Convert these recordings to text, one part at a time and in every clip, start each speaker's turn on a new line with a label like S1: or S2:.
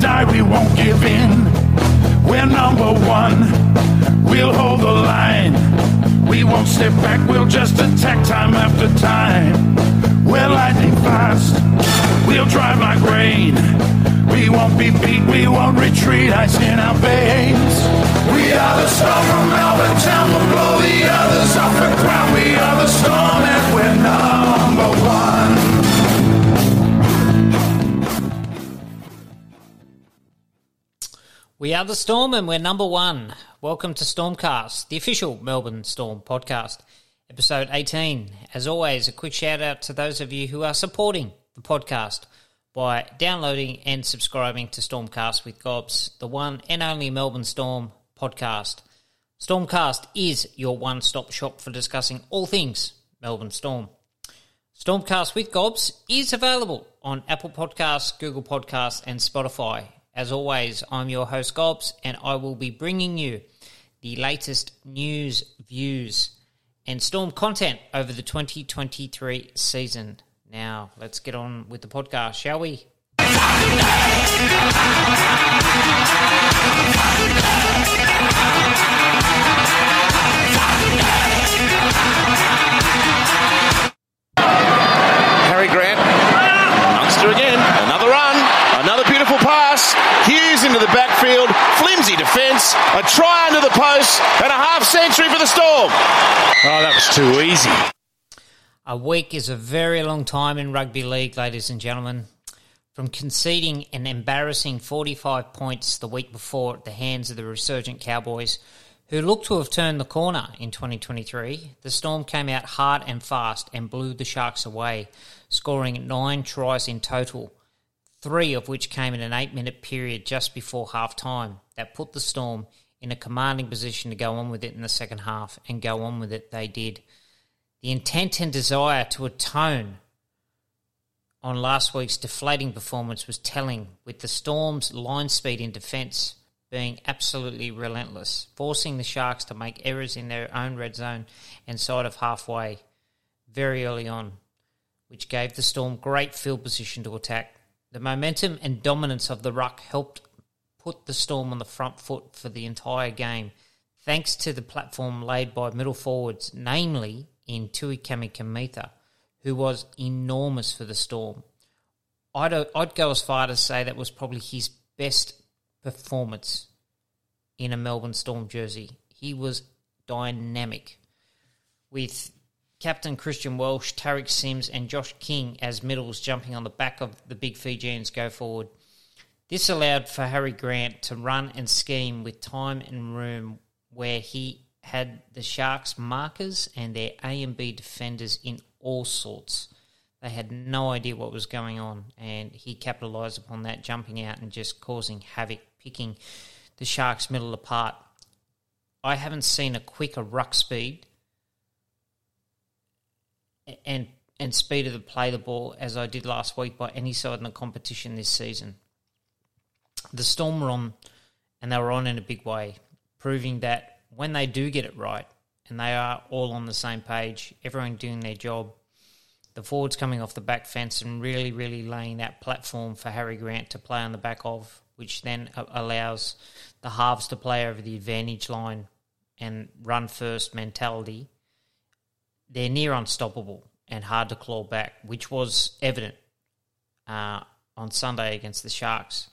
S1: die, we won't give in. We're number one. We'll hold the line. We won't step back, we'll just attack time after time. We're lightning fast. We'll drive like rain. We won't be beat, we won't retreat, ice in our veins. We are the storm from Melbourne town, we'll blow the others off the ground. We are the storm and we're number
S2: We the Storm and we're number one. Welcome to Stormcast, the official Melbourne Storm podcast, episode 18. As always, a quick shout out to those of you who are supporting the podcast by downloading and subscribing to Stormcast with Gobbs, the one and only Melbourne Storm podcast. Stormcast is your one stop shop for discussing all things Melbourne Storm. Stormcast with Gobbs is available on Apple Podcasts, Google Podcasts, and Spotify. As always, I'm your host Gobbs, and I will be bringing you the latest news, views, and Storm content over the 2023 season. Now, let's get on with the podcast, shall we?
S3: Harry Grant. Munster again. Another run. Another beautiful pass. Hughes into the backfield. Flimsy defence. A try under the post. And a half century for the Storm.
S4: Oh, that was too easy.
S2: A week is a very long time in rugby league, ladies and gentlemen. From conceding an embarrassing 45 points the week before at the hands of the resurgent Cowboys, who looked to have turned the corner in 2023, the Storm came out hard and fast and blew the Sharks away, scoring nine tries in total, three of which came in an eight minute period just before half time. That put the Storm in a commanding position to go on with it in the second half, and go on with it they did. The intent and desire to atone on last week's deflating performance was telling, with the Storm's line speed in defence being absolutely relentless, forcing the Sharks to make errors in their own red zone and side of halfway very early on, which gave the Storm great field position to attack. The momentum and dominance of the ruck helped put the Storm on the front foot for the entire game, thanks to the platform laid by middle forwards, namely in Tui Kamikamica, who was enormous for the Storm. I'd, I'd go as far to say that was probably his best performance in a Melbourne Storm jersey. He was dynamic with Captain Christian Welch, Tariq Sims, and Josh King as middles jumping on the back of the big Fijians go forward. This allowed for Harry Grant to run and scheme with time and room where he had the Sharks markers and their A and B defenders in all sorts. They had no idea what was going on, and he capitalised upon that, jumping out and just causing havoc, picking the Sharks' middle apart. I haven't seen a quicker ruck speed and and speed of the play the ball as I did last week by any side in the competition this season. The Storm were on, and they were on in a big way, proving that when they do get it right, and they are all on the same page, everyone doing their job, the forwards coming off the back fence and really, really laying that platform for Harry Grant to play on the back of, which then allows the halves to play over the advantage line and run first mentality. They're near unstoppable and hard to claw back, which was evident uh, on Sunday against the Sharks.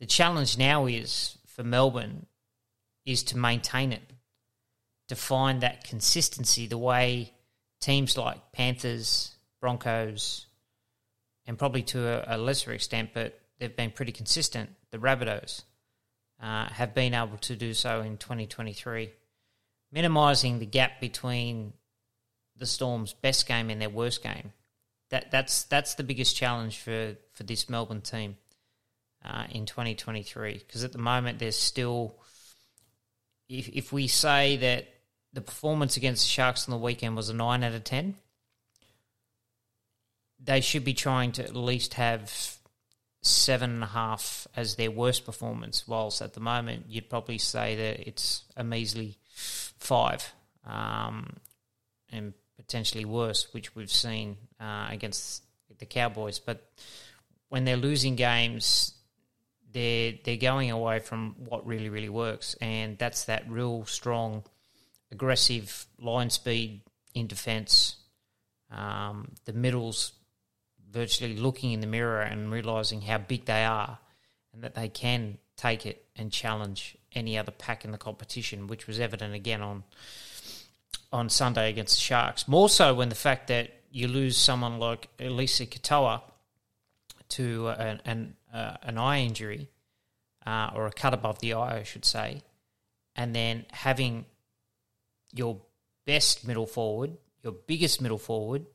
S2: The challenge now is for Melbourne is to maintain it, to find that consistency the way teams like Panthers, Broncos, and probably to a, a lesser extent, but they've been pretty consistent, the Rabbitohs, uh, have been able to do so in 2023, minimising the gap between the Storm's best game and their worst game. That that's that's the biggest challenge for, for this Melbourne team uh, in 2023 because at the moment there's still if if we say that the performance against the Sharks on the weekend was a nine out of ten, they should be trying to at least have seven and a half as their worst performance. Whilst at the moment you'd probably say that it's a measly five, um, and potentially worse, which we've seen uh, against the Cowboys. But when they're losing games, they're they're going away from what really really works, and that's that real strong, aggressive line speed in defence. Um, the middles virtually looking in the mirror and realizing how big they are, and that they can take it and challenge any other pack in the competition, which was evident again on on Sunday against the Sharks. More so when the fact that you lose someone like Eliesa Katoa to an an, uh, an eye injury uh, or a cut above the eye, I should say, and then having your best middle forward, your biggest middle forward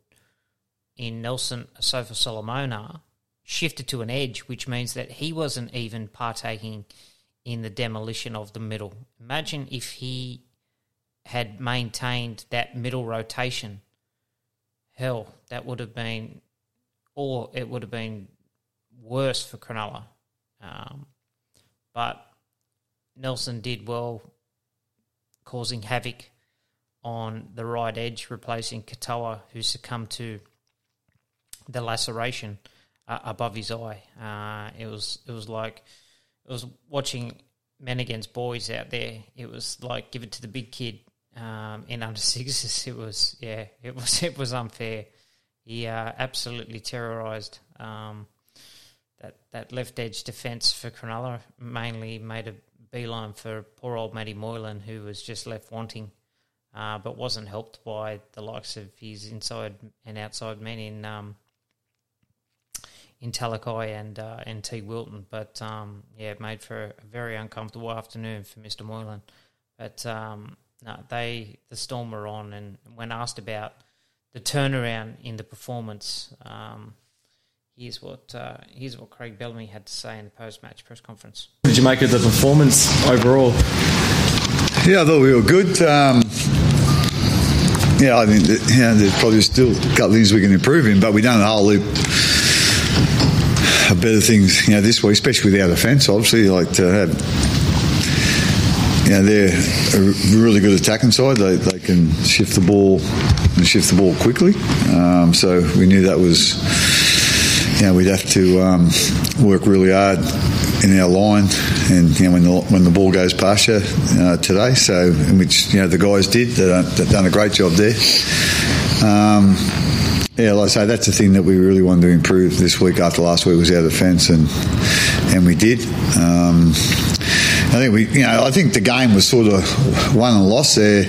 S2: in Nelson Sofa Solomona shifted to an edge, which means that he wasn't even partaking in the demolition of the middle. Imagine if he had maintained that middle rotation. Hell, that would have been, or it would have been worse for Cronulla. Um, but Nelson did well, causing havoc on the right edge, replacing Katoa, who succumbed to the laceration uh, above his eye. Uh, it was it was like it was watching men against boys out there. It was like give it to the big kid um, in under sixes. It was yeah, it was it was unfair. He uh, absolutely terrorised um, that that left edge defence for Cronulla. Mainly made a beeline for poor old Matty Moylan, who was just left wanting. Uh, but wasn't helped by the likes of his inside and outside men in um, in Talakai and uh, and T Wilton. But um, yeah, it made for a very uncomfortable afternoon for Mister Moylan. But um, no, they the Storm were on, and when asked about the turnaround in the performance, um, here's what uh, here's what Craig Bellamy had to say in the post match press conference.
S5: Did you make of the performance overall?
S6: Yeah, I thought we were good. Um, yeah, I think that, you know, there's probably still a couple of things we can improve in, but we've done a whole heap of better things, you know, this week, especially with our defence. Obviously, like to have, you know, they're a really good attacking side. They, they can shift the ball and shift the ball quickly. Um, so we knew that was, you know, we'd have to um, work really hard in our line, and you know when the when the ball goes past you uh, today. So, which you know the guys did, they they've done a great job there. Um, yeah, like I say, that's the thing that we really wanted to improve this week after last week was our defence, and and we did. Um, I think we, you know, I think the game was sort of won and lost there.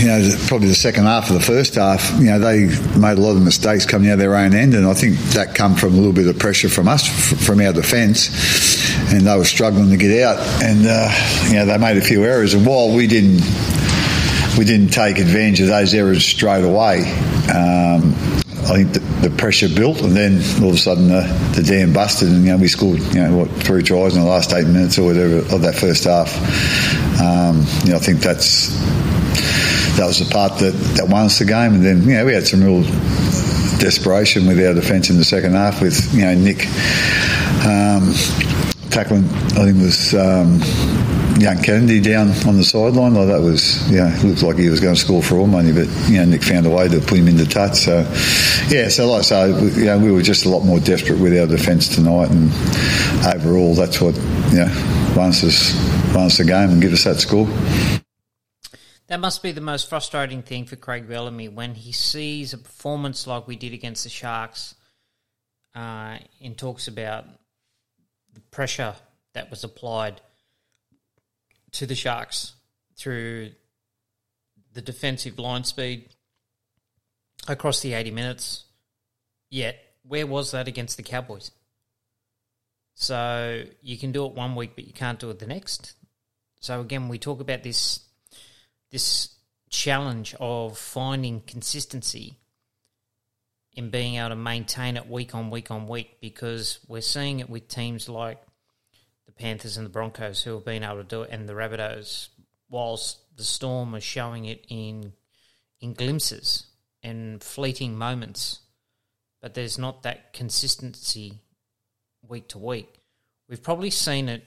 S6: You know, probably the second half of the first half, you know, they made a lot of mistakes coming out of their own end, and I think that come from a little bit of pressure from us, from our defence, and they were struggling to get out, and uh, you know, they made a few errors, and while we didn't we didn't take advantage of those errors straight away. Um, I think the, pressure built, and then all of a sudden the, the dam busted, and you know we scored you know what three tries in the last eight minutes or whatever of that first half. Um, you know, I think that's that was the part that, that won us the game, and then you know we had some real desperation with our defence in the second half with you know Nick um, tackling. I think was. Um, young Kennedy down on the sideline. Like that was, yeah, looked like he was going to score for all money, but you know Nick found a way to put him into touch. So yeah, so like I say, you know, we were just a lot more desperate with our defence tonight, and overall, that's what you know us won the game and give us that score.
S2: That must be the most frustrating thing for Craig Bellamy when he sees a performance like we did against the Sharks uh, and talks about the pressure that was applied to the Sharks through the defensive line speed across the 80 minutes. Yet, where was that against the Cowboys? So you can do it one week, but you can't do it the next. So again, we talk about this this challenge of finding consistency in being able to maintain it week on week on week because we're seeing it with teams like Panthers and the Broncos who have been able to do it, and the Rabbitohs, whilst the Storm are showing it in in glimpses and fleeting moments, but there's not that consistency week to week. We've probably seen it.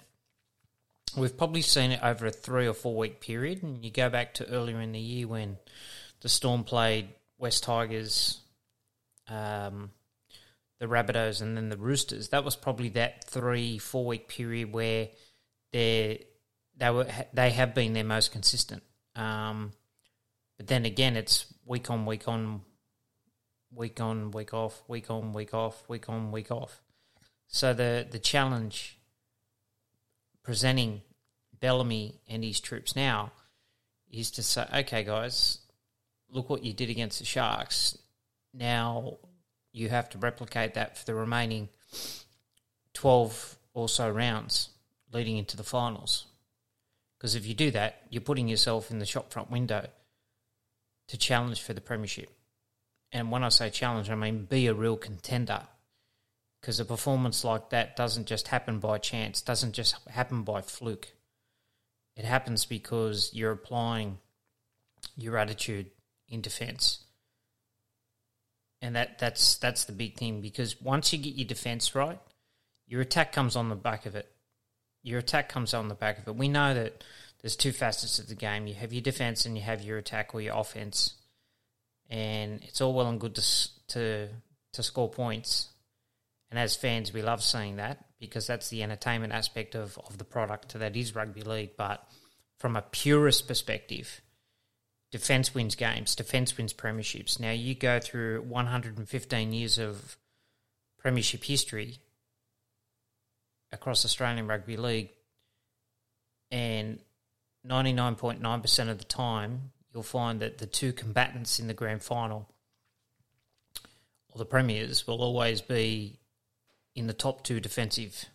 S2: We've probably seen it over a three or four week period, and you go back to earlier in the year when the Storm played Wests Tigers, um, the Rabbitohs and then the Roosters, that was probably that three four week period where they they were they have been their most consistent. Um, but then again, it's week on week on, week on week off, week on week off, week on week off. So the the challenge presenting Bellamy and his troops now is to say, okay, guys, look what you did against the Sharks. Now you have to replicate that for the remaining 12 or so rounds leading into the finals. Because if you do that, you're putting yourself in the shop front window to challenge for the Premiership. And when I say challenge, I mean be a real contender. Because a performance like that doesn't just happen by chance, doesn't just happen by fluke. It happens because you're applying your attitude in defence. And that, that's that's the big thing because once you get your defence right, your attack comes on the back of it. Your attack comes on the back of it. We know that there's two facets of the game. You have your defence and you have your attack or your offence. And it's all well and good to to to score points. And as fans, we love seeing that because that's the entertainment aspect of, of the product that is rugby league. But from a purist perspective, defence wins games, defence wins premierships. Now you go through 115 years of premiership history across Australian rugby league, and 99.9% of the time you'll find that the two combatants in the grand final or the premiers will always be in the top two defensive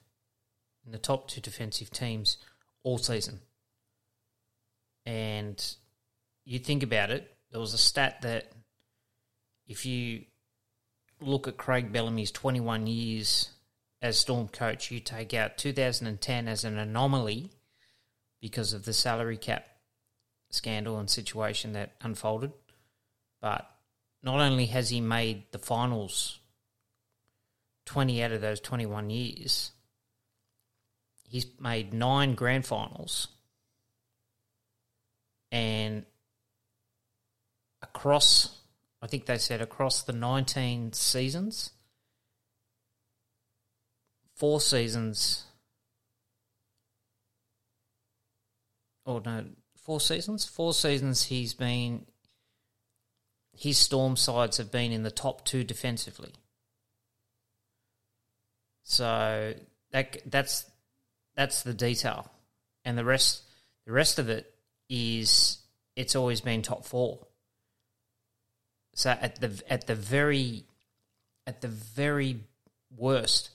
S2: in the top two defensive teams all season. And you think about it, there was a stat that if you look at Craig Bellamy's 21 years as Storm coach, you take out 2010 as an anomaly because of the salary cap scandal and situation that unfolded. But not only has he made the finals 20 out of those 21 years, he's made nine grand finals. And across, I think they said across the 19 seasons, four seasons, or no, four seasons. Four seasons he's been. His storm sides have been in the top two defensively. So that that's that's the detail, and the rest the rest of it is it's always been top four. So at the at the very at the very worst,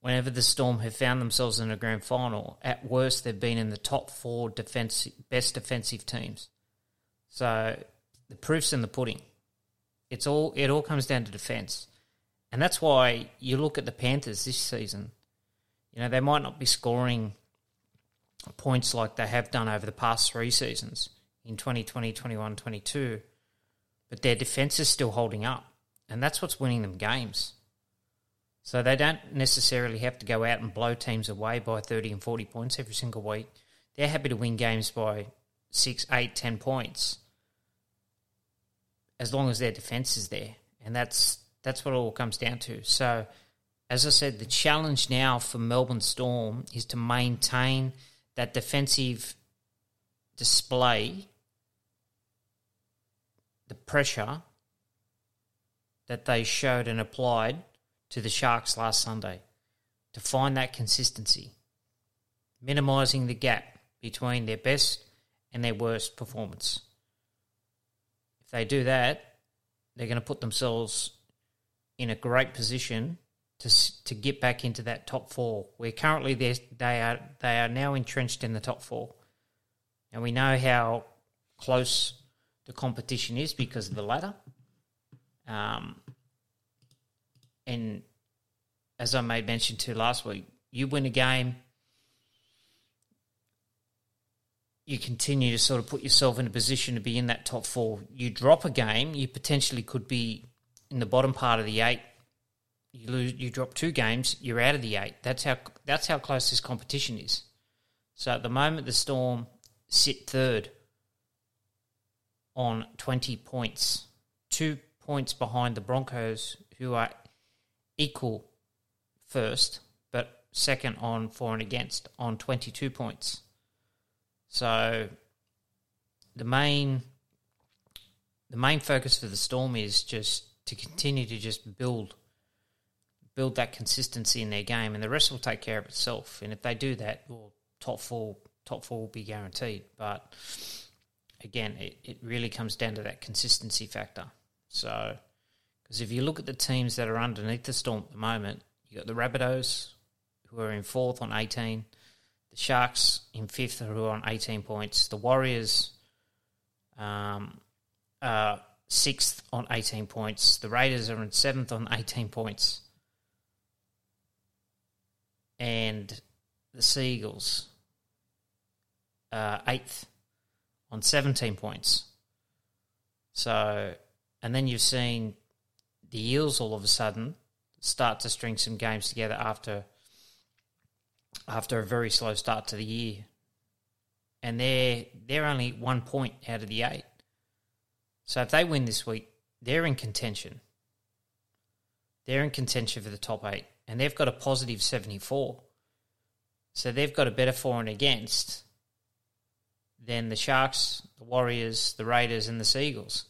S2: whenever the Storm have found themselves in a grand final, at worst they've been in the top four defense best defensive teams. So the proof's in the pudding. It's all it all comes down to defense. And that's why you look at the Panthers this season. You know, they might not be scoring points like they have done over the past three seasons in 2020, 21, 22, but their defense is still holding up. And that's what's winning them games. So they don't necessarily have to go out and blow teams away by 30 and 40 points every single week. They're happy to win games by six, eight, ten points as long as their defense is there. And that's that's what it all comes down to. So, as I said, the challenge now for Melbourne Storm is to maintain that defensive display, the pressure that they showed and applied to the Sharks last Sunday, to find that consistency, minimising the gap between their best and their worst performance. If they do that, they're going to put themselves in a great position to to get back into that top four. Where currently they they are they are now entrenched in the top four, and we know how close the competition is because of the ladder. Um, and as I made mention to last week, you win a game, you continue to sort of put yourself in a position to be in that top four. You drop a game, you potentially could be in the bottom part of the eight, you lose, you drop two games, you're out of the eight. That's how that's how close this competition is. So at the moment, the Storm sit third on twenty points, two points behind the Broncos, who are equal first, but second on for and against on 22 points. So the main the main focus for the Storm is just to continue to just build build that consistency in their game, and the rest will take care of itself. And if they do that, well, top four top four will be guaranteed. But again, it, it really comes down to that consistency factor. So, because if you look at the teams that are underneath the Storm at the moment, you got the Rabbitohs, who are in fourth on 18, the Sharks in fifth, who are on 18 points, the Warriors, um, uh, sixth on 18 points, the Raiders are in seventh on 18 points, and the Seagulls, uh, eighth on 17 points. So, and then you've seen the Eels all of a sudden start to string some games together after after a very slow start to the year. And they're they're only one point out of the eight. So if they win this week, they're in contention. They're in contention for the top eight. And they've got a positive seventy four. So they've got a better for and against than the Sharks, the Warriors, the Raiders, and the Seagulls.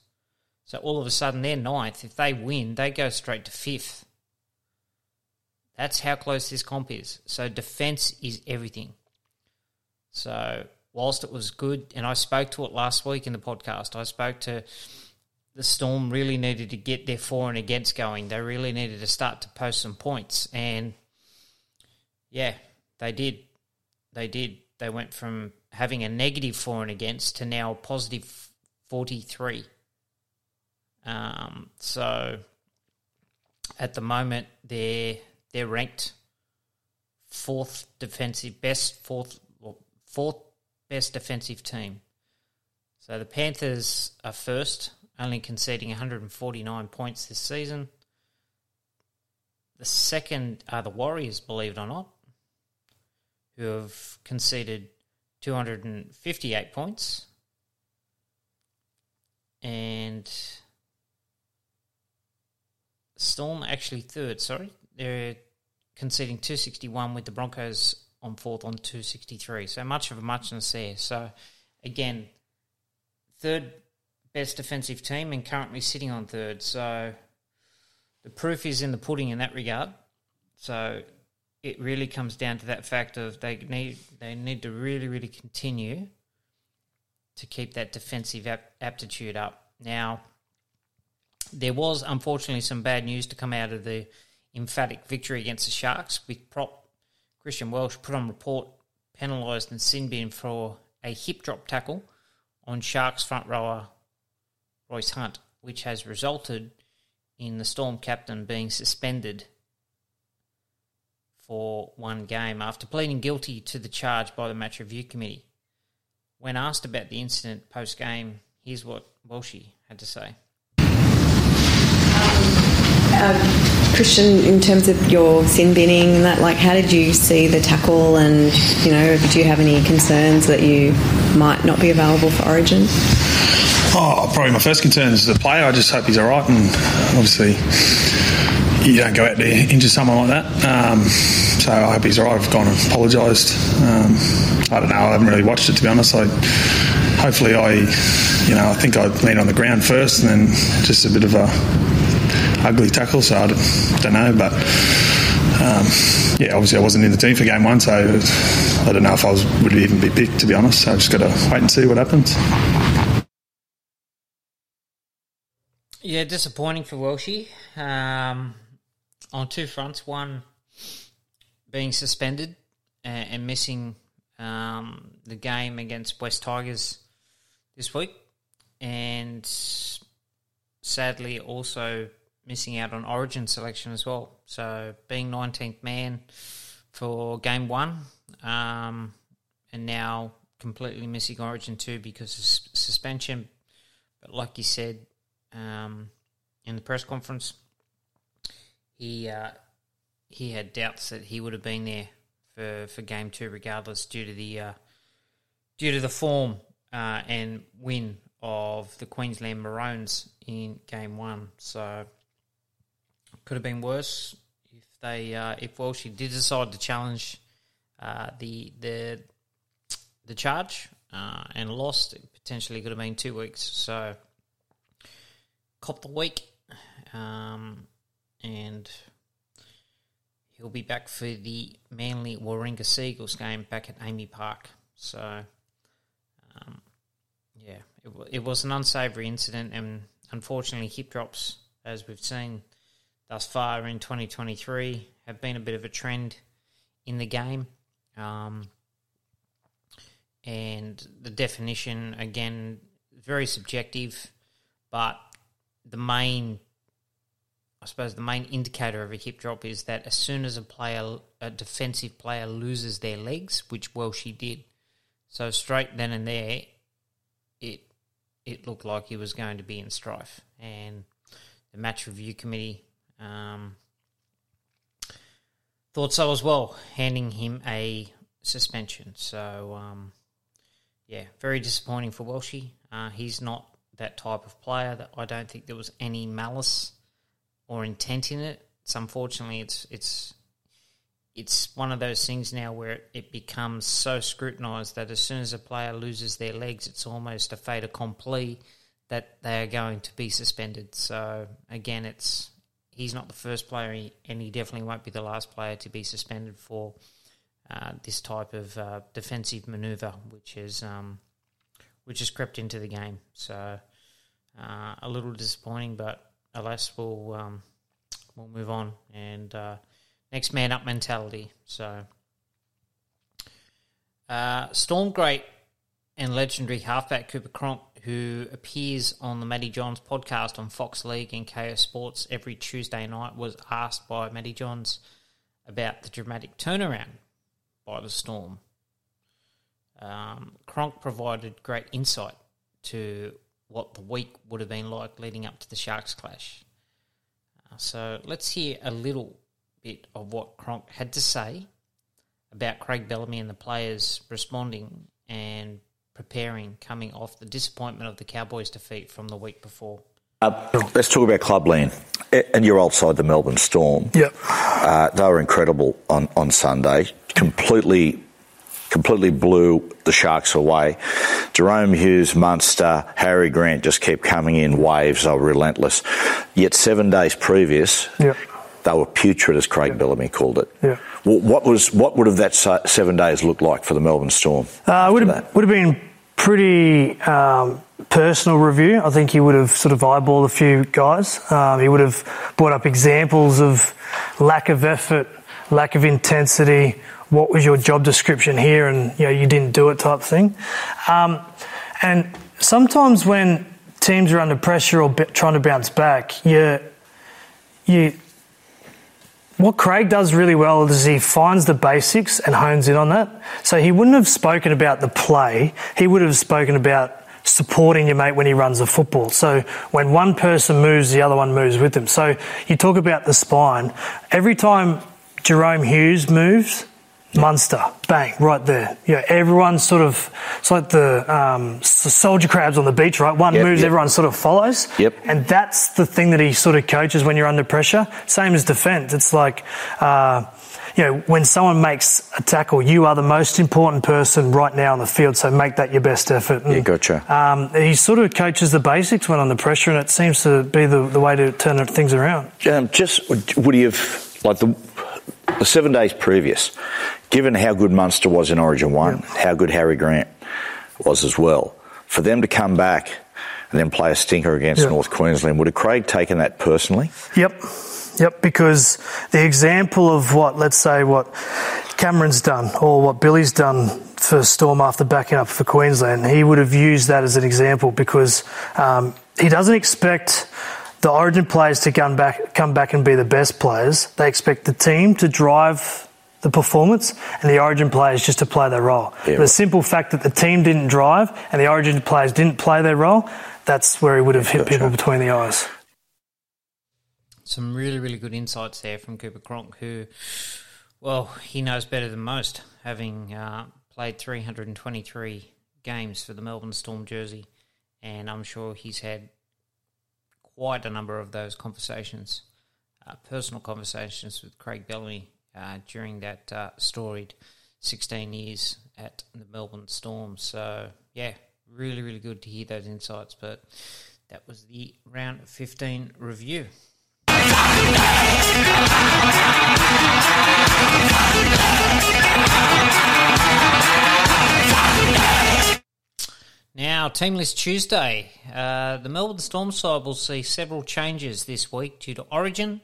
S2: So all of a sudden they're ninth. If they win, they go straight to fifth. That's how close this comp is. So defense is everything. So whilst it was good, and I spoke to it last week in the podcast, I spoke to the Storm really needed to get their for and against going. They really needed to start to post some points, and yeah, they did. They did. They went from having a negative for and against to now positive 43. Um, so at the moment, they're they're ranked fourth defensive best fourth fourth best defensive team. So the Panthers are first, only conceding 149 points this season. The second are the Warriors, believe it or not, who have conceded 258 points. And Storm actually third, sorry. They're conceding 261 with the Broncos on fourth on 263. So much of a muchness there. So again, third best defensive team and currently sitting on third. So the proof is in the pudding in that regard. So it really comes down to that fact of they need they need to really really continue to keep that defensive ap- aptitude up. Now, there was unfortunately some bad news to come out of the emphatic victory against the Sharks with prop Christian Welch put on report penalised and sin bin for a hip drop tackle on Sharks front rower Royce Hunt, which has resulted in the Storm captain being suspended for one game after pleading guilty to the charge by the match review committee. When asked about the incident post game, here's what Welshie had to say.
S7: Um, Christian, in terms of your sin binning and that, like, how did you see the tackle, and you know, do you have any concerns that you might not be available for Origin?
S4: Oh, probably my first concern is the player. I just hope he's all right, and obviously you don't go out there injure someone like that. Um, so I hope he's right. I've gone and apologised. Um, I don't know. I haven't really watched it to be honest. I hopefully I, you know, I think I landed on the ground first, and then just a bit of a ugly tackle. So I don't, don't know, but. Um, yeah, obviously I wasn't in the team for game one, so I don't know if I was would even be picked to be honest. So I've just got to wait and see what happens.
S2: Yeah, disappointing for Welshie um, on two fronts. One, being suspended and, and missing um, the game against Wests Tigers this week, and sadly also missing out on Origin selection as well. So being 19th man for game one, um, and now completely missing Origin two because of suspension. But like you said um, in the press conference, he uh, he had doubts that he would have been there for, for game two, regardless, due to the uh, due to the form uh, and win of the Queensland Maroons in game one. So could have been worse. If they uh, if Walshy did decide to challenge uh, the the the charge uh, and lost, it potentially could have been two weeks. So, cop the week, um, and he'll be back for the Manly Warringah Seagulls game back at AAMI Park. So, um, yeah, it, wa- it was an unsavoury incident, and unfortunately, hip drops, as we've seen thus far in 2023, have been a bit of a trend in the game. Um, and the definition, again, very subjective, but the main, I suppose, the main indicator of a hip drop is that as soon as a player, a defensive player, loses their legs, which well she did, so straight then and there, it it looked like he was going to be in strife, and the match review committee um, thought so as well, handing him a suspension. So, um, yeah, very disappointing for Welshie. Uh, he's not that type of player. That I don't think there was any malice or intent in it. It's unfortunately, it's it's it's one of those things now where it, it becomes so scrutinised that as soon as a player loses their legs, it's almost a fait accompli that they are going to be suspended. So again, it's he's not the first player, and he definitely won't be the last player to be suspended for uh, this type of uh, defensive manoeuvre, which is um, which has crept into the game. So uh, a little disappointing, but alas, we'll um, we'll move on and uh, next man up mentality. So uh, Storm great and legendary halfback Cooper Cronk, who appears on the Matty Johns podcast on Fox League and Kayo Sports every Tuesday night, was asked by Matty Johns about the dramatic turnaround by the Storm. Um, Cronk provided great insight to what the week would have been like leading up to the Sharks clash. Uh, so let's hear a little bit of what Cronk had to say about Craig Bellamy and the players responding and preparing coming off the disappointment of the Cowboys' defeat from the week before.
S8: Let's talk about Clubland and your old side, the Melbourne Storm.
S9: Yep.
S8: Uh, they were incredible on, on Sunday. Completely, completely blew the Sharks away. Jerome Hughes, Munster, Harry Grant just kept coming in waves. They were relentless. Yet seven days previous,
S9: Yep.
S8: they were putrid, as Craig Bellamy called it.
S9: Yeah.
S8: Wh- What was what would have that seven days looked like for the Melbourne Storm?
S9: Uh, would have would have been pretty um, personal review. I think he would have sort of eyeballed a few guys. Um, he would have brought up examples of lack of effort, lack of intensity. What was your job description here, and you know you didn't do it type thing. Um, and sometimes when teams are under pressure or b- trying to bounce back, you you what Craig does really well is he finds the basics and hones in on that. So he wouldn't have spoken about the play. He would have spoken about supporting your mate when he runs the football. So when one person moves, the other one moves with them. So you talk about the spine. Every time Jerome Hughes moves, Munster, bang, right there. Yeah, everyone sort of, it's like the um, soldier crabs on the beach, right? One
S8: Yep,
S9: moves,
S8: yep.
S9: everyone sort of follows.
S8: Yep.
S9: And that's the thing that he sort of coaches when you're under pressure. Same as defence. It's like, uh, you know, when someone makes a tackle, you are the most important person right now on the field, so make that your best effort. And,
S8: Yeah, gotcha.
S9: Um, he sort of coaches the basics when under pressure, and it seems to be the, the way to turn things around.
S8: Um, just would he have like the the seven days previous, given how good Munster was in Origin One, how good Harry Grant was as well, for them to come back and then play a stinker against
S9: Yeah.
S8: North Queensland, would have Craig taken that personally?
S9: Yep. Yep, because the example of what, let's say, what Cameron's done or what Billy's done for Storm after backing up for Queensland, he would have used that as an example because um, he doesn't expect the Origin players to come back, come back and be the best players. They expect the team to drive the performance and the Origin players just to play their role.
S8: Yeah.
S9: The simple fact that the team didn't drive and the Origin players didn't play their role, that's where he would have hit
S8: Gotcha.
S9: people between the eyes.
S2: Some really, really good insights there from Cooper Cronk, who, well, he knows better than most, having uh, played 323 games for the Melbourne Storm jersey, and I'm sure he's had quite a number of those conversations uh, personal conversations with Craig Bellamy uh, during that uh, storied 16 years at the Melbourne Storm. So, yeah, really, really good to hear those insights. But that was the round 15 review. Now, Team List Tuesday. Uh, the Melbourne Storm side will see several changes this week due to origin,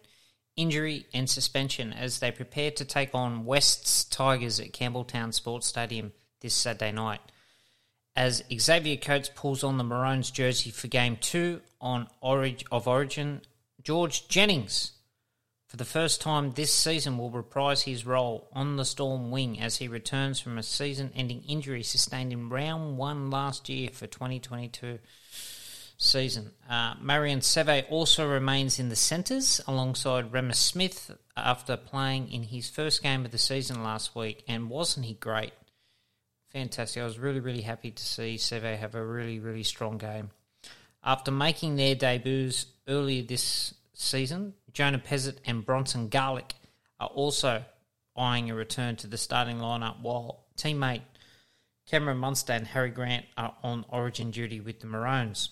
S2: injury, and suspension as they prepare to take on Wests Tigers at Campbelltown Sports Stadium this Saturday night. As Xavier Coates pulls on the Maroons jersey for Game 2 on orig- of Origin, George Jennings for the first time this season, will reprise his role on the Storm wing as he returns from a season ending injury sustained in round one last year for 2022 season. Uh, Marion Seve also remains in the centres alongside Reimis Smith after playing in his first game of the season last week. And wasn't he great? Fantastic. I was really, really happy to see Seve have a really, really strong game. After making their debuts earlier this season, Jonah Pezet and Bronson Garlick are also eyeing a return to the starting lineup, while teammate Cameron Munster and Harry Grant are on origin duty with the Maroons.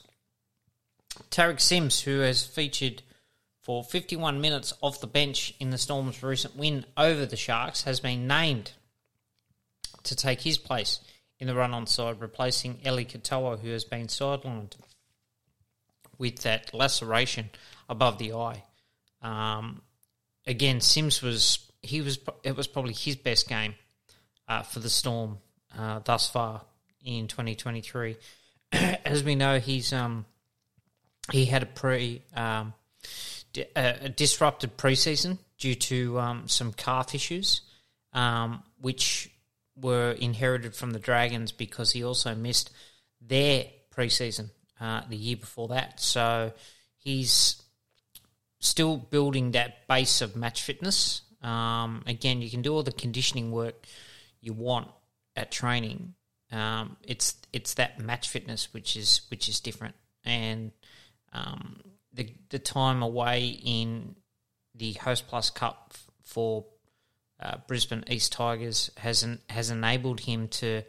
S2: Tariq Sims, who has featured for 51 minutes off the bench in the Storm's recent win over the Sharks, has been named to take his place in the run on side, replacing Eli Katoa, who has been sidelined with that laceration above the eye. Um, again, Sims was he was it was probably his best game uh, for the Storm uh, thus far in 2023. As we know, he's um, he had a pre um, a disrupted preseason due to um, some calf issues, um, which were inherited from the Dragons because he also missed their preseason uh, the year before that. So he's still building that base of match fitness. Um, again, you can do all the conditioning work you want at training. Um, it's it's that match fitness which is which is different, and um, the the time away in the Hostplus Cup for uh, Brisbane East Tigers has en- has enabled him to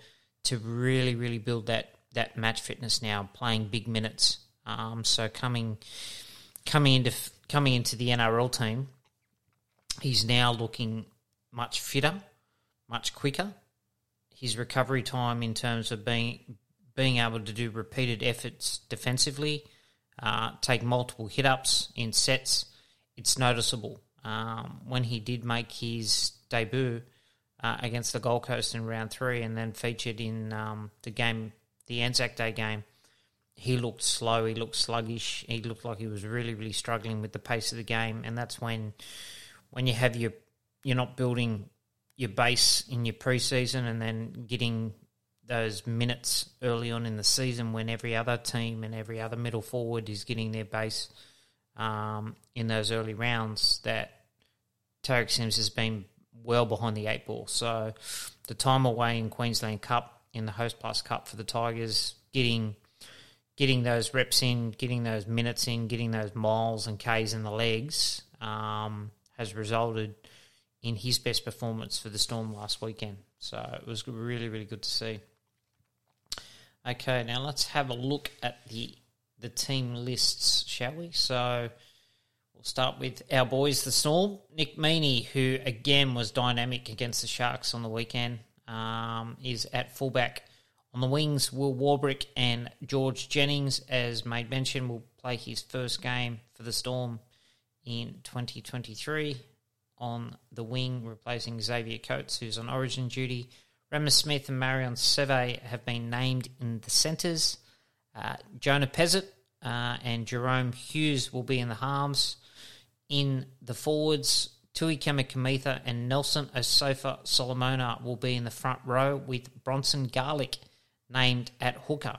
S2: to really really build that that match fitness now, playing big minutes. Um, so coming coming into coming into the NRL team, he's now looking much fitter, much quicker. His recovery time in terms of being being able to do repeated efforts defensively, uh, take multiple hit ups in sets, it's noticeable. Um, when he did make his debut uh, against the Gold Coast in round three and then featured in um, the game, the Anzac Day game, he looked slow, he looked sluggish, he looked like he was really, really struggling with the pace of the game, and that's when when you have your you're not building your base in your preseason and then getting those minutes early on in the season when every other team and every other middle forward is getting their base um, in those early rounds that Tariq Sims has been well behind the eight ball. So the time away in Queensland Cup in the Hostplus Cup for the Tigers, getting getting those reps in, getting those minutes in, getting those miles and Ks in the legs um, has resulted in his best performance for the Storm last weekend. So it was really, really good to see. Okay, now let's have a look at the the team lists, shall we? So we'll start with our boys, the Storm. Nick Meaney, who again was dynamic against the Sharks on the weekend, um, is at fullback. On the wings, Will Warbrick and George Jennings, as made mention, will play his first game for the Storm in 2023 on the wing, replacing Xavier Coates, who's on origin duty. Reimis Smith and Marion Seve have been named in the centres. Uh, Jonah Pezet uh, and Jerome Hughes will be in the halves. In the forwards, Tui Kamikamica and Nelson Asofa Solomona will be in the front row with Bronson Garlick named at hooker.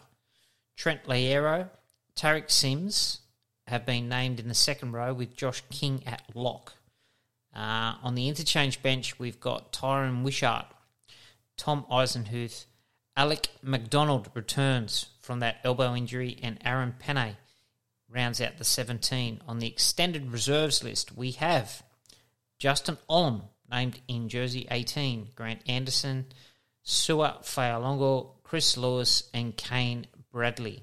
S2: Trent Loiero, Tariq Sims have been named in the second row with Josh King at lock. Uh, on the interchange bench, we've got Tyran Wishart, Tom Eisenhuth, Alec MacDonald returns from that elbow injury, and Aaron Pene rounds out the 17. On the extended reserves list, we have Justin Olam named in jersey 18, Grant Anderson, Sua Fa'alogo, Chris Lewis, and Kane Bradley.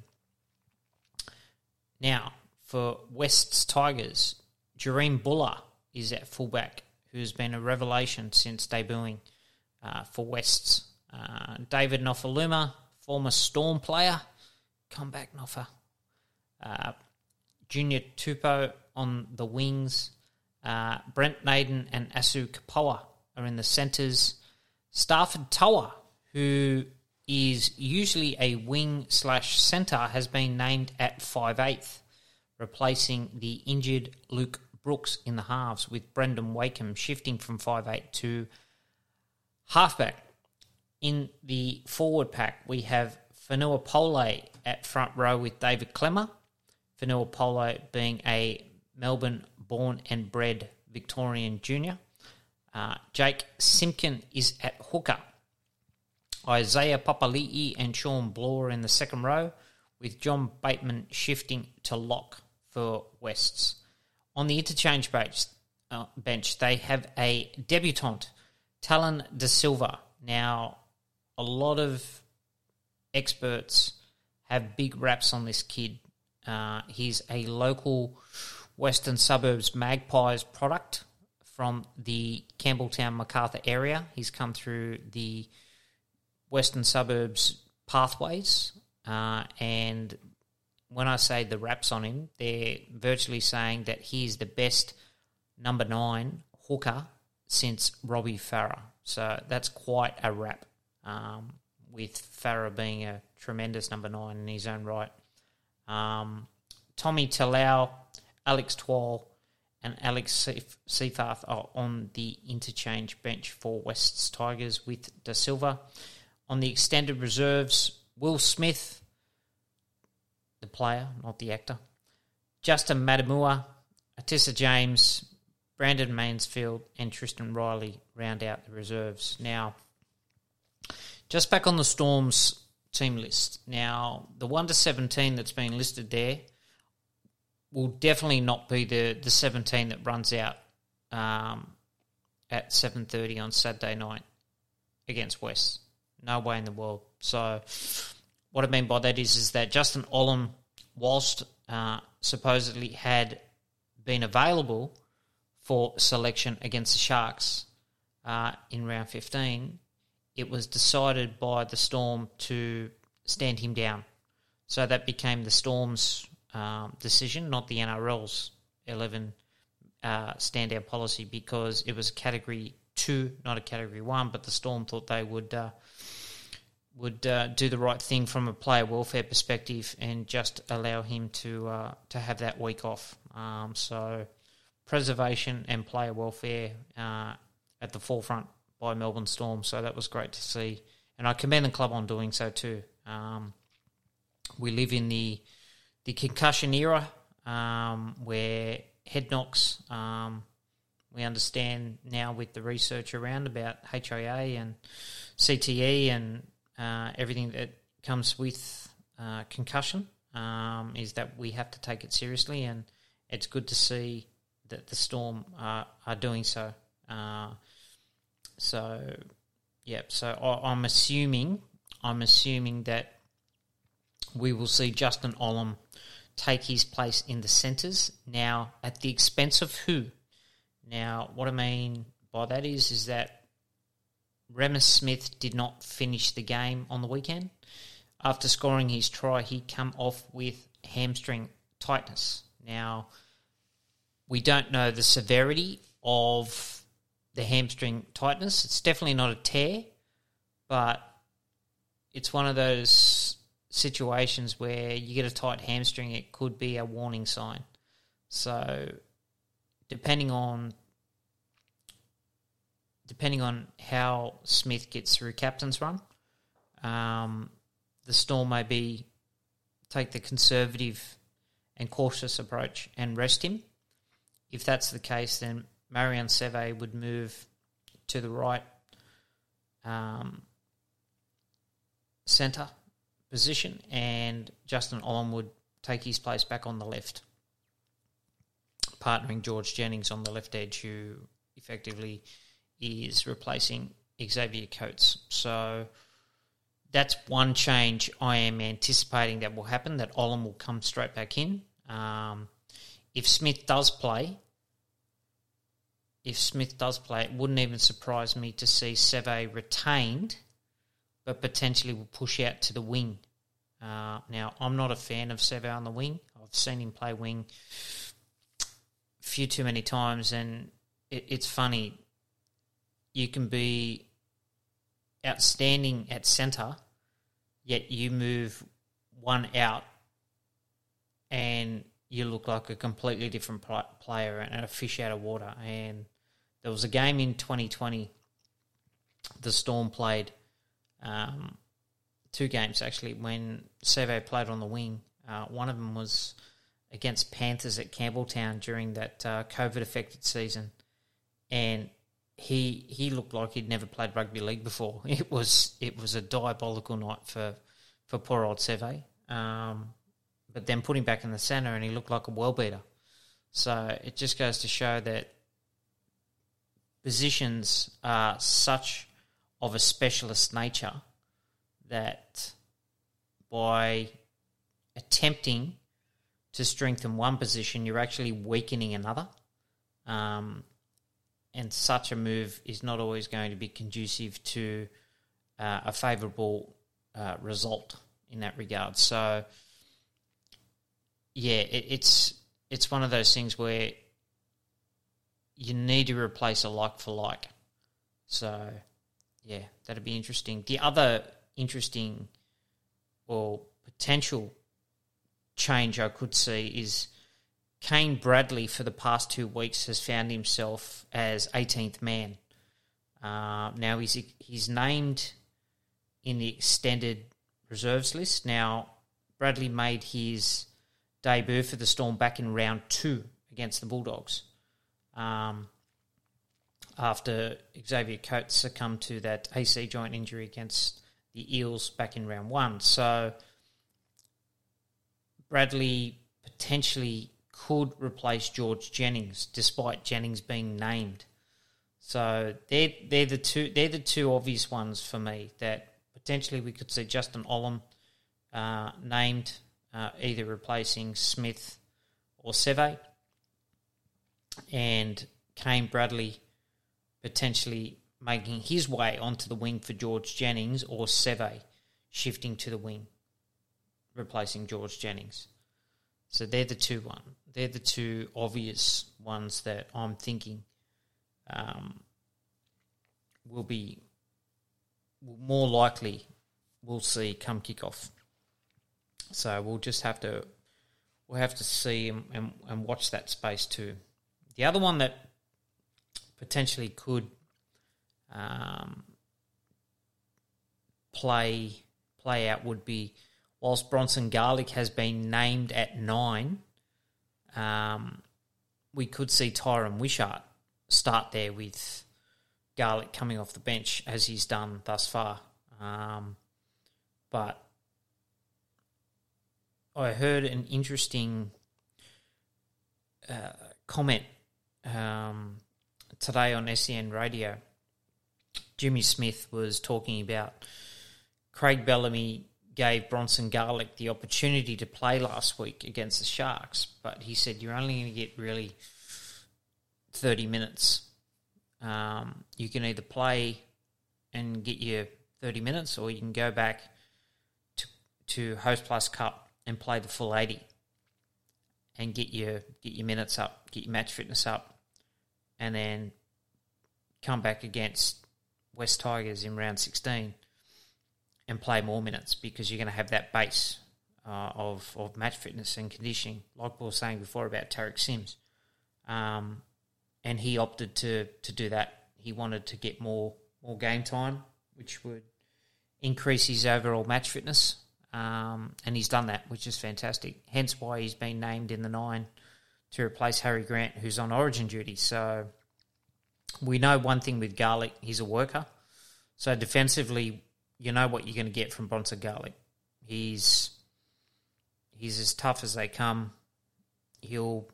S2: Now, for West's Tigers, Jahream Bula is at fullback, who's been a revelation since debuting uh, for West's. Uh, David Nofoaluma, former Storm player, come back Nofa. Uh, Junior Tupou on the wings. Uh, Brent Naden and Asu Kepaoa are in the centres. Starford To'a, who is usually a wing slash centre, has been named at 5'8", replacing the injured Luke Brooks in the halves, with Brandon Wakeham shifting from 5'8 to halfback. In the forward pack, we have Fanua Pole at front row with David Klemmer. Fanua Pole being a Melbourne born and bred Victorian junior. Uh, Jake Simpkin is at hooker. Isaiah Papali'i and Shawn Blore in the second row, with John Bateman shifting to lock for Wests. On the interchange bench, uh, bench they have a debutant, Tallyn Da Silva. Now, a lot of experts have big raps on this kid. Uh, he's a local Western Suburbs Magpies product from the Campbelltown Macarthur area. He's come through the Western Suburbs pathways, uh, and when I say the raps on him, they're virtually saying that he's the best number nine hooker since Robbie Farah. So that's quite a rap, um, with Farah being a tremendous number nine in his own right. Um, Tommy Talau, Alex Twal, and Alex Seyfarth are on the interchange bench for West's Tigers with Da Silva. On the extended reserves, Will Smith, the player, not the actor, Justin Matamua, Atissa James, Brandon Mansfield, and Tristan Riley round out the reserves. Now, just back on the Storm's team list. Now, the 1 to 17 that's been listed there will definitely not be the, the 17 that runs out um, at 7.30 on Saturday night against West. No way in the world. So what I mean by that is, is that Justin Olam, whilst uh, supposedly had been available for selection against the Sharks uh, in round 15, it was decided by the Storm to stand him down. So that became the Storm's um, decision, not the NRL's 11 uh, standout policy, because it was category two, not a category one. But the Storm thought they would uh, would uh, do the right thing from a player welfare perspective and just allow him to uh, to have that week off. Um, so preservation and player welfare uh, at the forefront by Melbourne Storm. So that was great to see, and I commend the club on doing so too. Um, we live in the the concussion era, um, where head knocks. Um, we understand now with the research around about HIA and CTE and uh, everything that comes with uh, concussion um, is that we have to take it seriously, and it's good to see that the Storm are, are doing so. Uh, so, yeah. So I, I'm assuming I'm assuming that we will see Justin Olam take his place in the centres now at the expense of who? Now, what I mean by that is is that Reimis Smith did not finish the game on the weekend. After scoring his try, he come off with hamstring tightness. Now, we don't know the severity of the hamstring tightness. It's definitely not a tear, but it's one of those situations where you get a tight hamstring, it could be a warning sign. So, depending on depending on how Smith gets through captain's run, um, the Storm may be take the conservative and cautious approach and rest him. If that's the case, then Marion Seve would move to the right um, centre position, and Justin Olam would take his place back on the left, partnering George Jennings on the left edge, who effectively is replacing Xavier Coates. So that's one change I am anticipating that will happen. That Olam will come straight back in. Um, if Smith does play, if Smith does play, it wouldn't even surprise me to see Seve retained, but potentially will push out to the wing. Uh, now, I'm not a fan of Seve on the wing. I've seen him play wing a few too many times, and it, it's funny. You can be outstanding at centre, yet you move one out and you look like a completely different player and a fish out of water. And there was a game in 2020, the Storm played um, two games actually when Seve played on the wing. Uh, one of them was against Panthers at Campbelltown during that uh, COVID affected season. And he he looked like he'd never played rugby league before. It was it was a diabolical night for for poor old Seve. Um, but then put him back in the centre and he looked like a well beater. So it just goes to show that positions are such of a specialist nature that by attempting to strengthen one position, you're actually weakening another. Um, and such a move is not always going to be conducive to uh, a favourable uh, result in that regard. So, yeah, it, it's it's one of those things where you need to replace a like for like. So, yeah, that'd be interesting. The other interesting or potential change I could see is Kane Bradley for the past two weeks has found himself as 18th man. Uh, now he's he's named in the extended reserves list. Now Bradley made his debut for the Storm back in round two against the Bulldogs. Um, after Xavier Coates succumbed to that AC joint injury against the Eels back in round one. So Bradley potentially could replace George Jennings, despite Jennings being named. So they're they're the two they're the two obvious ones for me that potentially we could see Justin Olam uh, named uh, either replacing Smith or Seve, and Kane Bradley potentially making his way onto the wing for George Jennings or Seve shifting to the wing, replacing George Jennings. So they're the two one. They're the two obvious ones that I'm thinking um, will be more likely we'll see come kickoff. So we'll just have to we'll have to see and, and, and watch that space too. The other one that potentially could um, play play out would be whilst Bronson Garlick has been named at nine, um, we could see Tyran Wishart start there with Garlick coming off the bench as he's done thus far. Um, but I heard an interesting uh, comment um, today on SEN radio. Jimmy Smith was talking about Craig Bellamy gave Bronson Garlick the opportunity to play last week against the Sharks, but he said you're only going to get really 30 minutes. Um, you can either play and get your 30 minutes, or you can go back to, to Hostplus Cup and play the full 80 and get your get your minutes up, get your match fitness up, and then come back against West Tigers in round 16 and play more minutes because you're going to have that base uh, of, of match fitness and conditioning, like we were saying before about Tariq Sims. Um, and he opted to, to do that. He wanted to get more more game time, which would increase his overall match fitness. Um, and he's done that, which is fantastic. Hence why he's been named in the nine to replace Harry Grant, who's on origin duty. So we know one thing with Garlick, he's a worker. So defensively, you know what you're going to get from Bronson Garlick. He's he's as tough as they come. He'll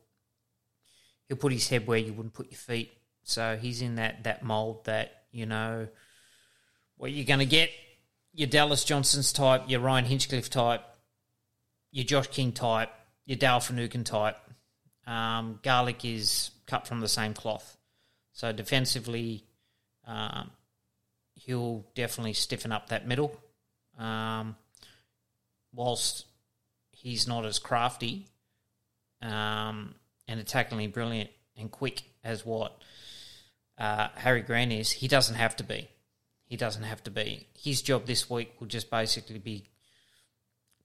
S2: he'll put his head where you wouldn't put your feet. So he's in that that mold that you know what you're going to get. Your Dallas Johnson's type, your Ryan Hinchcliffe type, your Josh King type, your Dale Finucane type. Um, Garlick is cut from the same cloth. So defensively, um, he'll definitely stiffen up that middle. Um, whilst he's not as crafty um, and attackingly brilliant and quick as what uh, Harry Grant is, he doesn't have to be. He doesn't have to be. His job this week will just basically be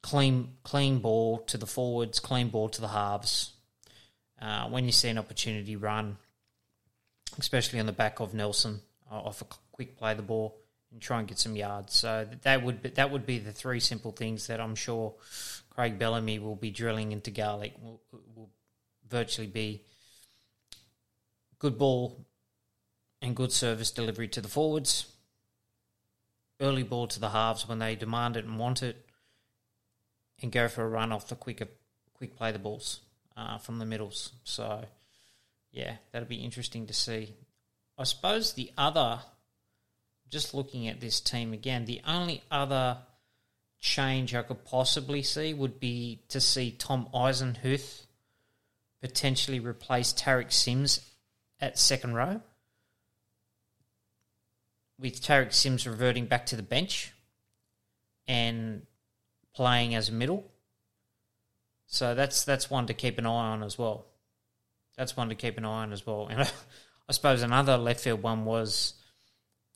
S2: clean, clean ball to the forwards, clean ball to the halves. Uh, when you see an opportunity run, especially on the back of Nelson, off a quick play the ball and try and get some yards. So that would be, that would be the three simple things that I'm sure Craig Bellamy will be drilling into Garlick. Will, will virtually be good ball and good service delivery to the forwards, early ball to the halves when they demand it and want it, and go for a run off the quicker, quick play the balls uh, from the middles. So, yeah, that'll be interesting to see. I suppose the other, just looking at this team again, the only other change I could possibly see would be to see Tom Eisenhuth potentially replace Tariq Sims at second row with Tariq Sims reverting back to the bench and playing as a middle. So that's that's one to keep an eye on as well. That's one to keep an eye on as well. And I suppose another left field one was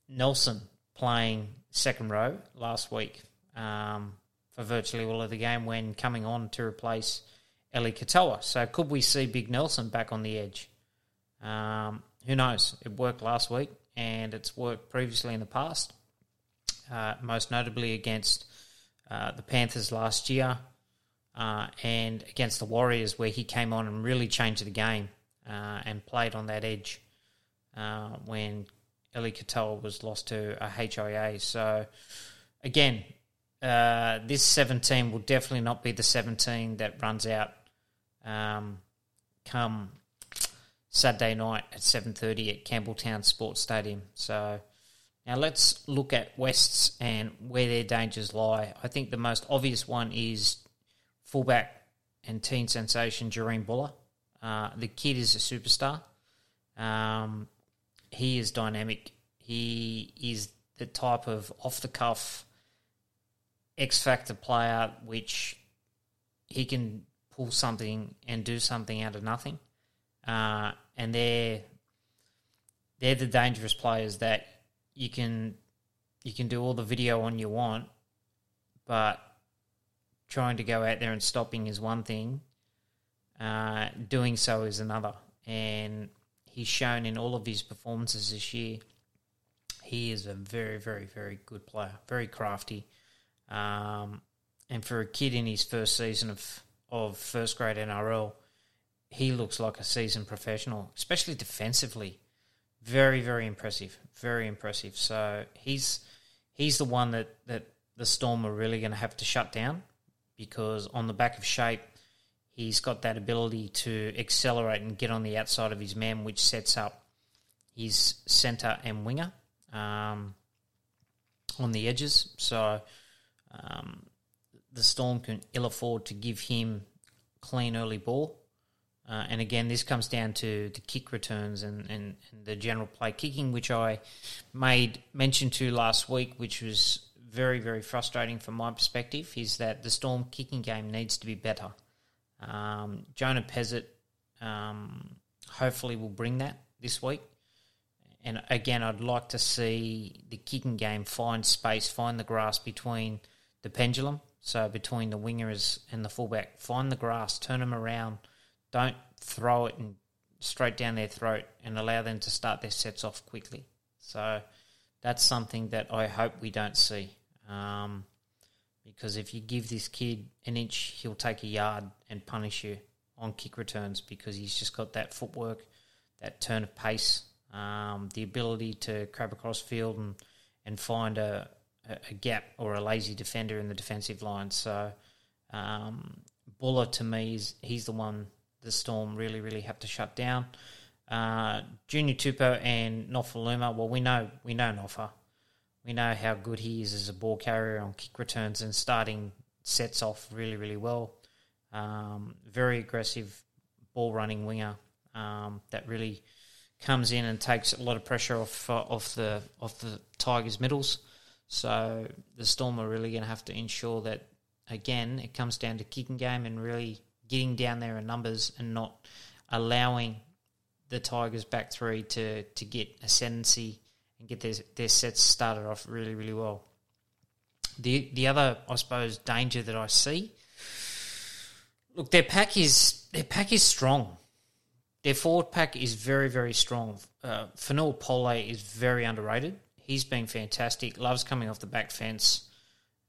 S2: Nelson playing second row last week um, for virtually all of the game when coming on to replace Eli Katoa. So could we see Big Nelson back on the edge? Um, who knows? It worked last week and it's worked previously in the past, uh, most notably against uh, the Panthers last year uh, and against the Warriors, where he came on and really changed the game uh, and played on that edge uh, when Eli Katoa was lost to a HIA. So, again, uh, this 17 will definitely not be the 17 that runs out um, come Saturday night at 7.30 at Campbelltown Sports Stadium. So now let's look at Wests and where their dangers lie. I think the most obvious one is fullback and teen sensation Jahream Bula. Uh, the kid is a superstar. Um, he is dynamic. He is the type of off the cuff X factor player which he can pull something and do something out of nothing uh, and they're they're the dangerous players that you can you can do all the video on you want, but trying to go out there and stopping is one thing. Uh, doing so is another, and he's shown in all of his performances this year. He is a very, very, very good player, very crafty, um, and for a kid in his first season of of first grade NRL, he looks like a seasoned professional, especially defensively. Very, very impressive. Very impressive. So he's he's the one that, that the Storm are really going to have to shut down because on the back of shape, he's got that ability to accelerate and get on the outside of his man, which sets up his centre and winger um, on the edges. So um, the Storm can ill afford to give him clean early ball uh, and again, this comes down to the kick returns and, and, and, the general play kicking, which I made mention to last week, which was very, very frustrating from my perspective, is that the Storm kicking game needs to be better. Um, Jonah Pezet um, hopefully will bring that this week. And again, I'd like to see the kicking game find space, find the grass between the pendulum, so between the wingers and the fullback, find the grass, turn them around – don't throw it and straight down their throat and allow them to start their sets off quickly. So that's something that I hope we don't see. Um, because if you give this kid an inch, he'll take a yard and punish you on kick returns because he's just got that footwork, that turn of pace, um, the ability to crab across field and, and find a, a gap or a lazy defender in the defensive line. So um, Bula to me is he's the one the Storm really really have to shut down. Uh, Junior Tupou and Nofoaluma. Well, we know we know Nofa. We know how good he is as a ball carrier on kick returns and starting sets off really really well. Um, very aggressive ball running winger um, that really comes in and takes a lot of pressure off uh, off the off the Tigers' middles. So the Storm are really going to have to ensure that again it comes down to kicking game and really getting down there in numbers and not allowing the Tigers back three to to get ascendancy and get their their sets started off really really well. The the other I suppose danger that I see Look, their pack is their pack is strong. Their forward pack is very very strong. Uh, Fanua Pole is very underrated. He's been fantastic. Loves coming off the back fence.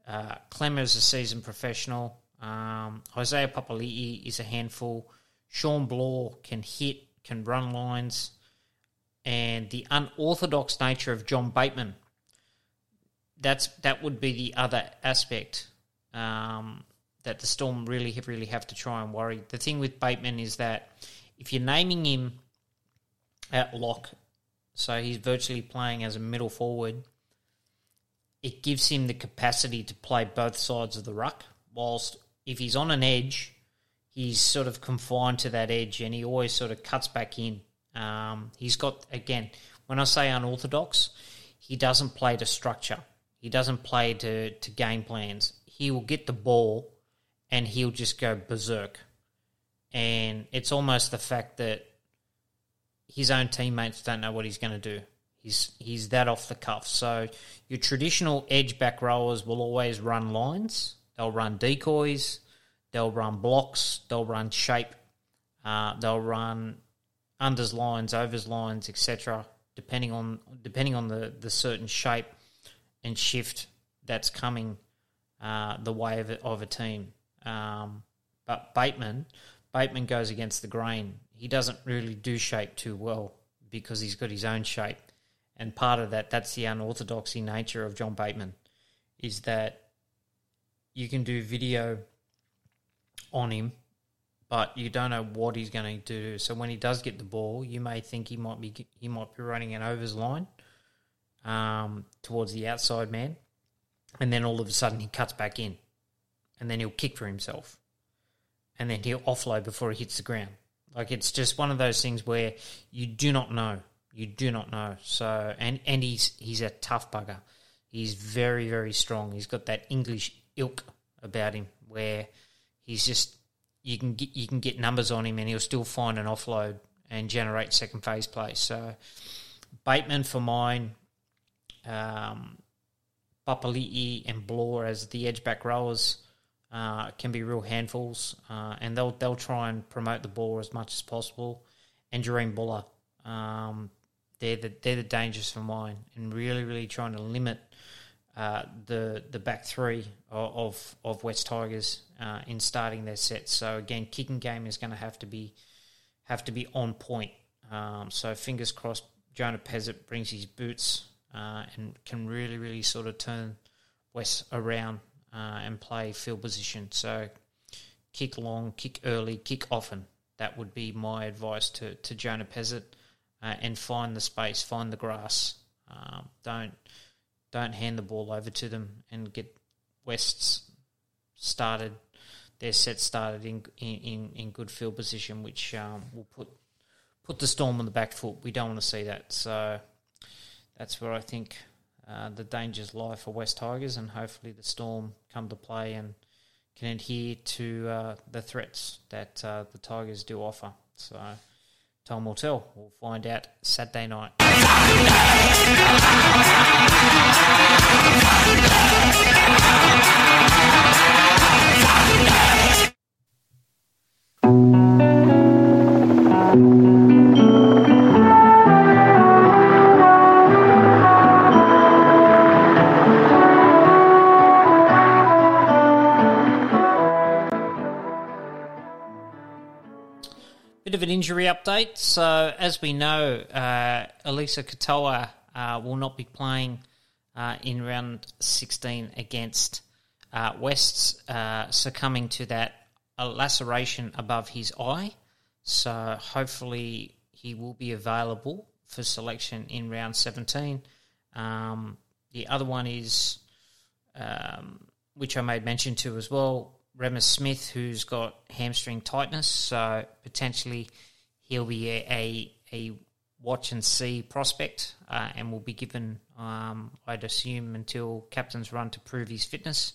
S2: Uh, is a seasoned professional. Um, Isaiah Papali'i is a handful. Shawn Blore can hit, can run lines, and the unorthodox nature of John Bateman. That's that would be the other aspect. Um, that the Storm really really have to try and worry. The thing with Bateman is that if you're naming him at lock, so he's virtually playing as a middle forward, it gives him the capacity to play both sides of the ruck. Whilst if he's on an edge, he's sort of confined to that edge, and he always sort of cuts back in. Um, he's got again when I say unorthodox, he doesn't play to structure. He doesn't play to, to game plans. He will get the ball and he'll just go berserk. And it's almost the fact that his own teammates don't know what he's going to do. He's he's that off the cuff. So your traditional edge back rowers will always run lines. They'll run decoys. They'll run blocks. They'll run shape. Uh, they'll run unders lines, overs lines, etc. Depending on depending on the, the certain shape and shift that's coming uh, the way of, of a team. Um, but Bateman, Bateman goes against the grain. He doesn't really do shape too well because he's got his own shape. And part of that, that's the unorthodoxy nature of John Bateman, is that you can do video on him, but you don't know what he's going to do. So when he does get the ball, you may think he might be he might be running an overs line um, towards the outside man, and then all of a sudden he cuts back in and then he'll kick for himself. And then he'll offload before he hits the ground. Like it's just one of those things where you do not know. You do not know. So and and he's he's a tough bugger. He's very very strong. He's got that English ilk about him where he's just you can get you can get numbers on him and he'll still find an offload and generate second phase play. So Bateman for mine, um, Papali'i and Blore as the edge back rowers uh, can be real handfuls, uh, and they'll they'll try and promote the ball as much as possible. And Jahream Bula, um, they're the they're the dangers for mine, and really really trying to limit uh, the the back three of of West Tigers uh, in starting their sets. So again, kicking game is going to have to be have to be on point. Um, so fingers crossed, Jonah Pezet brings his boots uh, and can really really sort of turn West around uh, and play field position. So kick long, kick early, kick often. That would be my advice to, to Jonah Pezet. Uh, and find the space, find the grass. Um, don't don't hand the ball over to them and get Wests started, their set started in in, in good field position, which um, will put put the Storm on the back foot. We don't want to see that. So that's where I think uh, the dangers lie for West Tigers, and hopefully the Storm come to play and can adhere to uh, the threats that uh, the Tigers do offer. So time will tell. We'll find out Saturday night. Bit of an injury update. So, as we know, uh, Eliesa Katoa uh, will not be playing uh, in round 16 against uh, Wests, uh, succumbing to that laceration above his eye, so hopefully he will be available for selection in round 17. Um, the other one is, um, which I made mention to as well, Reimis Smith, who's got hamstring tightness, so potentially he'll be a, a, a watch and see prospect uh, and will be given, um, I'd assume, until captain's run to prove his fitness.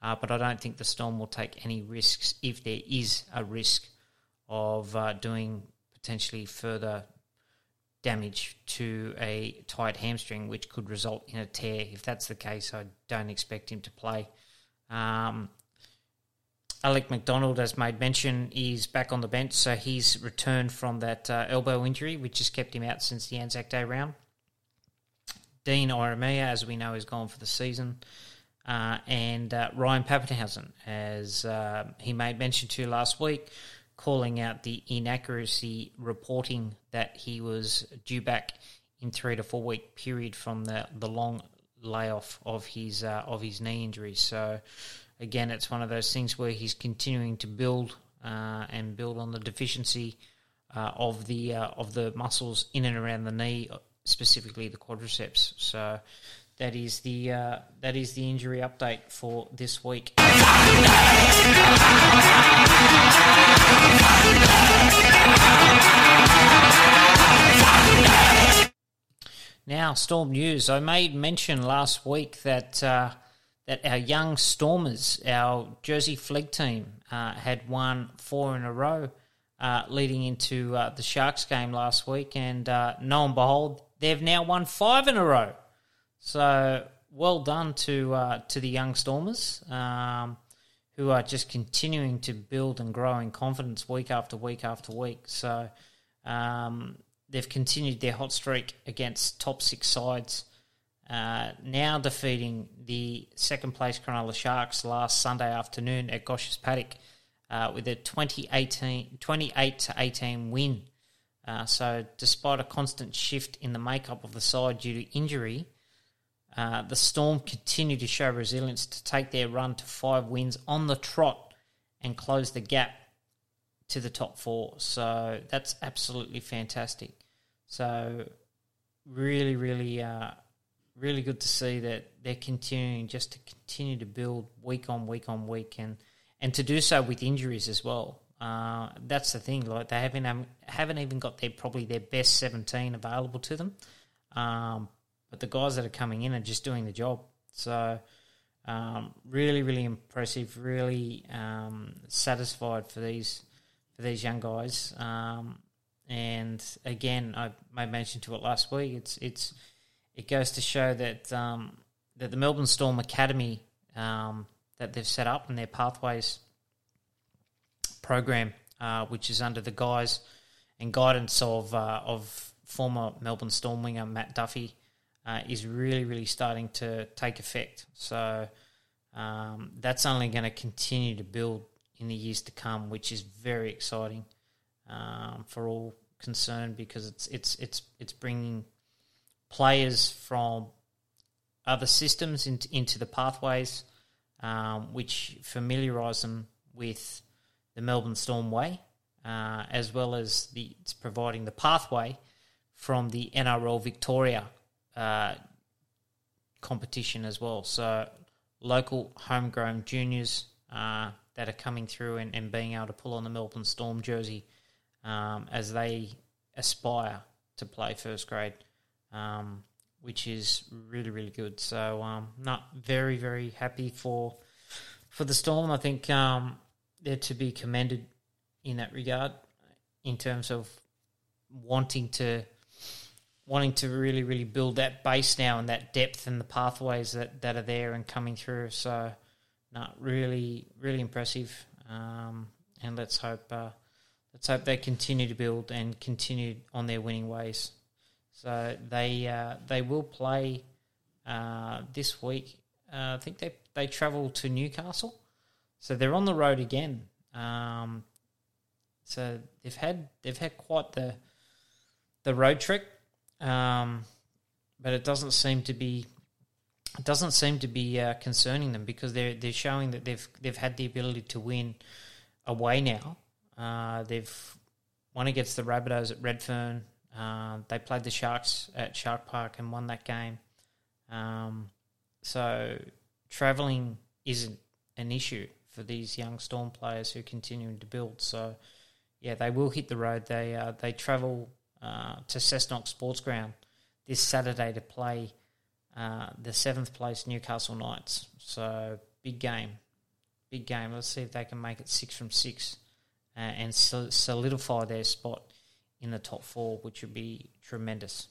S2: Uh, but I don't think the Storm will take any risks if there is a risk of uh, doing potentially further damage to a tight hamstring, which could result in a tear. If that's the case, I don't expect him to play. Um, Alec MacDonald, as made mention, is back on the bench, so he's returned from that uh, elbow injury, which has kept him out since the Anzac Day round. Dean Ieremia, as we know, is gone for the season. Uh, and uh, Ryan Papenhuyzen, as uh, he made mention to last week, calling out the inaccuracy reporting that he was due back in three to four week period from the, the long layoff of his uh, of his knee injury. So again, it's one of those things where he's continuing to build uh, and build on the deficiency uh, of the of the muscles in and around the knee, specifically the quadriceps. So that is the uh, that is the injury update for this week. Now, Storm news. I made mention last week that uh, that our young Stormers, our Jersey Flegg team, uh, had won four in a row, uh, leading into uh, the Sharks game last week, and uh, lo and behold, they've now won five in a row. So well done to uh, to the young Stormers, um, who are just continuing to build and grow in confidence week after week after week. So um, they've continued their hot streak against top six sides. Uh, now defeating the second place Cronulla Sharks last Sunday afternoon at Gosch's Paddock uh, with a 2018, 28 to 18 win. Uh, so, despite a constant shift in the makeup of the side due to injury, uh, the Storm continued to show resilience to take their run to five wins on the trot and close the gap to the top four. So that's absolutely fantastic. So really, really, uh, really good to see that they're continuing just to continue to build week on week on week and and to do so with injuries as well. Uh, that's the thing. Like they haven't um, haven't even got their probably their best seventeen available to them. Um, but the guys that are coming in are just doing the job. So, um, really, really impressive. Really um, satisfied for these for these young guys. Um, and again, I made mention to it last week. It's it's it goes to show that um, that the Melbourne Storm Academy that they've set up and their pathways program, uh, which is under the guise and guidance of uh, of former Melbourne Storm winger Matt Duffy uh, is really, really starting to take effect. So um, that's only going to continue to build in the years to come, which is very exciting um, for all concerned because it's it's it's it's bringing players from other systems into, into the pathways, um, which familiarise them with the Melbourne Storm way, uh, as well as the it's providing the pathway from the NRL Victoria uh, competition as well. So local homegrown juniors uh, that are coming through and, and, being able to pull on the Melbourne Storm jersey um, as they aspire to play first grade, um, which is really really good. So um, not very very happy for for the Storm. I think um, they're to be commended in that regard in terms of wanting to wanting to really, really build that base now and that depth and the pathways that, that are there and coming through. So, not really, really impressive. Um, and let's hope, uh, let's hope they continue to build and continue on their winning ways. So they uh, they will play uh, this week. Uh, I think they they travel to Newcastle, so they're on the road again. Um, so they've had they've had quite the the road trip um, but it doesn't seem to be it doesn't seem to be uh, concerning them because they're they're showing that they've they've had the ability to win away now. Uh, they've won against the Rabbitohs at Redfern. Uh, they played the Sharks at Shark Park and won that game. Um, so travelling isn't an issue for these young Storm players who are continuing to build. So yeah, they will hit the road. They uh, they travel uh, to Cessnock Sports Ground this Saturday to play uh, the seventh place Newcastle Knights. So big game, big game. Let's see if they can make it six from six uh, and solidify their spot in the top four, which would be tremendous.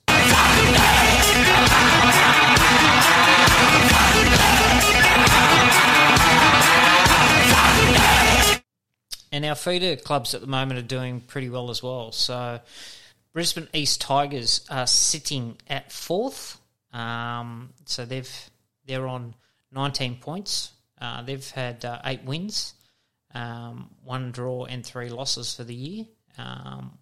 S2: And our feeder clubs at the moment are doing pretty well as well. So Brisbane East Tigers are sitting at fourth. Um, so they've they're on 19 points. Uh, they've had uh, eight wins, um, one draw, and three losses for the year. Um,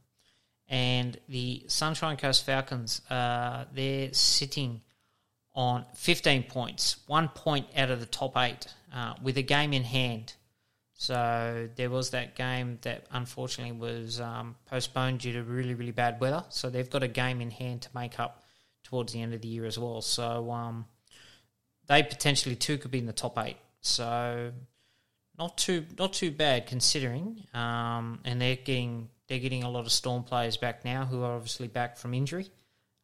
S2: and the Sunshine Coast Falcons, uh, they're sitting on 15 points, one point out of the top eight, uh, with a game in hand. So there was that game that unfortunately was um, postponed due to really, really bad weather. So they've got a game in hand to make up towards the end of the year as well. So um, they potentially too could be in the top eight. So not too not too bad considering. Um, and they're getting they're getting a lot of Storm players back now who are obviously back from injury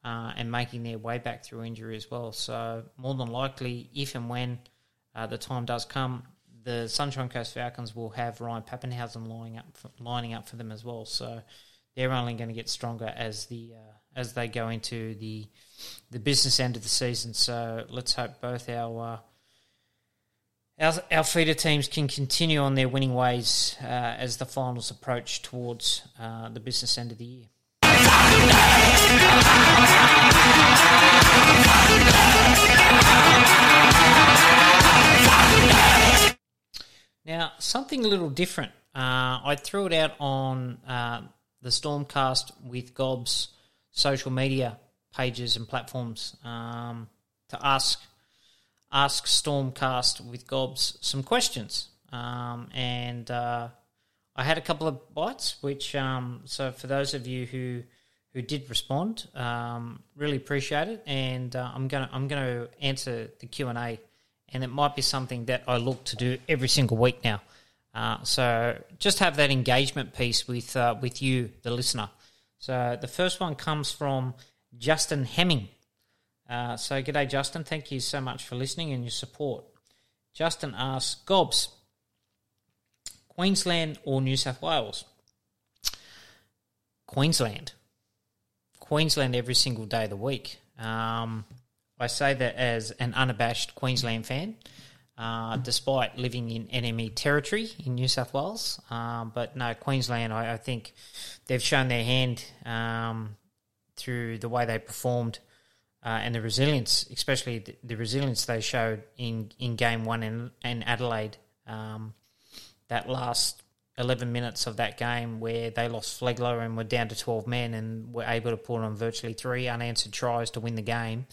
S2: uh, and making their way back through injury as well. So more than likely, if and when uh, the time does come, the Sunshine Coast Falcons will have Ryan Papenhuyzen lining up for, lining up for them as well. So they're only going to get stronger as the uh, as they go into the the business end of the season. So let's hope both our uh, our, our feeder teams can continue on their winning ways uh, as the finals approach towards uh, the business end of the year. Now, something a little different. Uh, I threw it out on uh, the Stormcast with Gob's social media pages and platforms um, to ask ask Stormcast with Gobs some questions. Um, and uh, I had a couple of bites, which um, so for those of you who who did respond, um, really appreciate it. And uh, I'm gonna I'm gonna answer the Q and A, and it might be something that I look to do every single week now. Uh, so just have that engagement piece with uh, with you, the listener. So the first one comes from Justin Hemming. Uh, so, g'day, Justin. Thank you so much for listening and your support. Justin asks, Gobs, Queensland or New South Wales? Queensland. Queensland every single day of the week. Um, I say that as an unabashed Queensland fan, uh, despite living in enemy territory in New South Wales. Um, but no, Queensland, I, I, think they've shown their hand um, through the way they performed uh, and the resilience, especially the, the, resilience they showed in, in game one in, in Adelaide. Um, that last 11 minutes of that game where they lost Flegler and were down to 12 men and were able to pull on virtually three unanswered tries to win the game.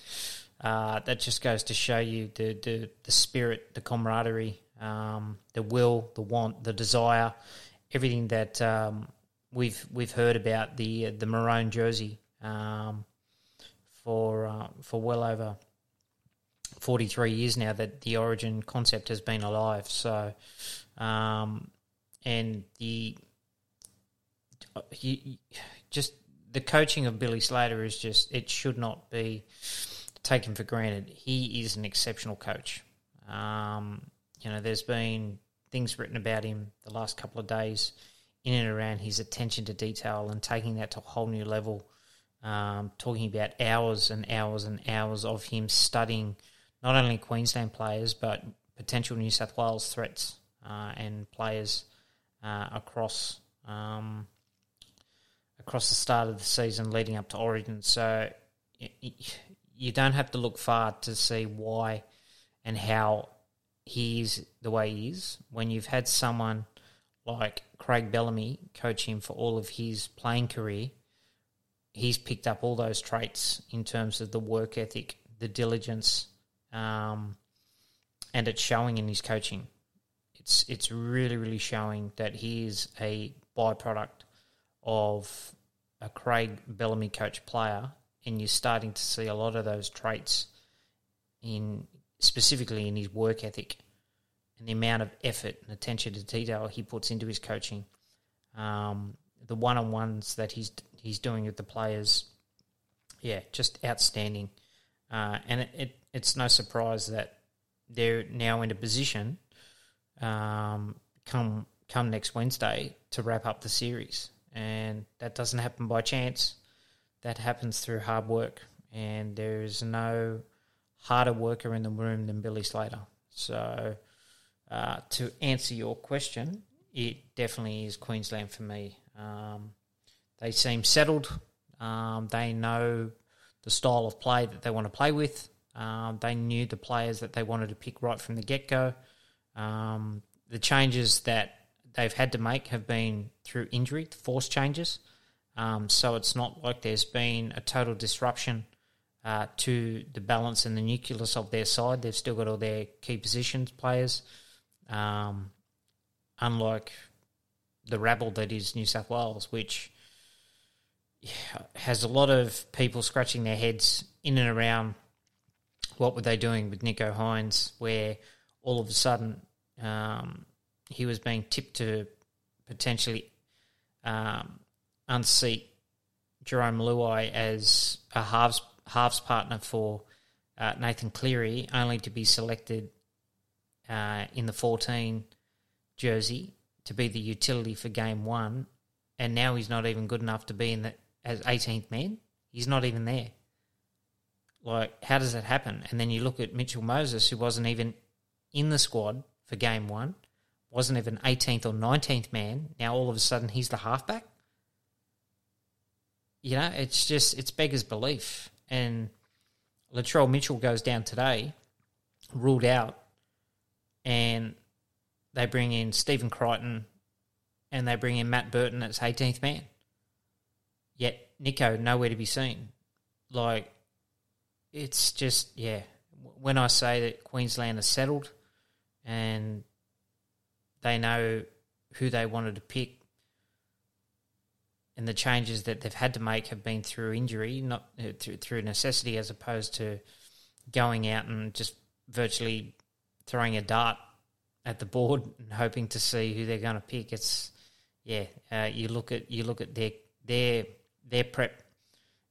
S2: Uh, that just goes to show you the, the, the spirit, the camaraderie, um, the will, the want, the desire, everything that um, we've we've heard about the the maroon jersey. Um, for uh, for well over 43 years now that the origin concept has been alive. So, um, and the he, just the coaching of Billy Slater is just it should not be taken for granted. He is an exceptional coach. Um, you know, there's been things written about him the last couple of days in and around his attention to detail and taking that to a whole new level um, talking about hours and hours and hours of him studying not only Queensland players but potential New South Wales threats uh, and players uh, across um, across the start of the season leading up to Origin. So you don't have to look far to see why and how he is the way he is. When you've had someone like Craig Bellamy coach him for all of his playing career, he's picked up all those traits in terms of the work ethic, the diligence, um, and it's showing in his coaching. It's it's really really showing that he is a byproduct of a Craig Bellamy coach player, and you're starting to see a lot of those traits in specifically in his work ethic and the amount of effort and attention to detail he puts into his coaching. Um, the one on ones that he's he's doing with the players, yeah, just outstanding. Uh, and it, it, it's no surprise that they're now in a position um, come come next Wednesday to wrap up the series, and that doesn't happen by chance. That happens through hard work, and there is no harder worker in the room than Billy Slater. So, uh, to answer your question, it definitely is Queensland for me. Um, they seem settled. Um, they know the style of play that they want to play with. Um, they knew the players that they wanted to pick right from the get go. Um, the changes that they've had to make have been through injury, forced changes. Um, so it's not like there's been a total disruption uh, to the balance and the nucleus of their side. They've still got all their key positions players. Um, unlike the rabble that is New South Wales, which has a lot of people scratching their heads in and around what were they doing with Nicho Hynes, where all of a sudden um, he was being tipped to potentially um, unseat Jarome Luai as a halves halves partner for uh, Nathan Cleary, only to be selected uh, in the 14 jersey to be the utility for game one, and now he's not even good enough to be in the as 18th man. He's not even there. Like, how does that happen? And then you look at Mitchell Moses, who wasn't even in the squad for game one, wasn't even 18th or 19th man. Now all of a sudden he's the halfback. You know, it's just, it's beggars belief. And Latrell Mitchell goes down today, ruled out, and they bring in Stephen Crichton and they bring in Matt Burton as 18th man. Yet Nicho nowhere to be seen. Like, it's just, yeah. When I say that Queensland is settled and they know who they wanted to pick, and the changes that they've had to make have been through injury, not uh, through, through necessity, as opposed to going out and just virtually throwing a dart at the board and hoping to see who they're going to pick. It's yeah, uh, you look at you look at their their their prep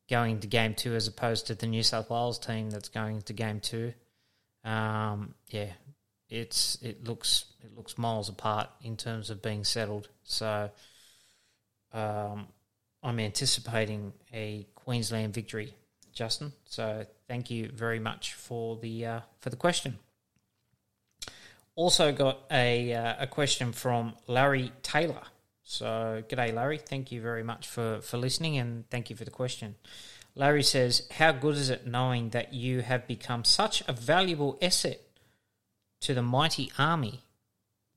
S2: going to game two as opposed to the New South Wales team that's going to game two. Um, yeah, it's it looks it looks miles apart in terms of being settled. So um, I'm anticipating a Queensland victory, Justin. So thank you very much for the uh, for the question. Also got a uh, a question from Larry Taylor. So, g'day, Larry. Thank you very much for, for listening and thank you for the question. Larry says, How good is it knowing that you have become such a valuable asset to the mighty army?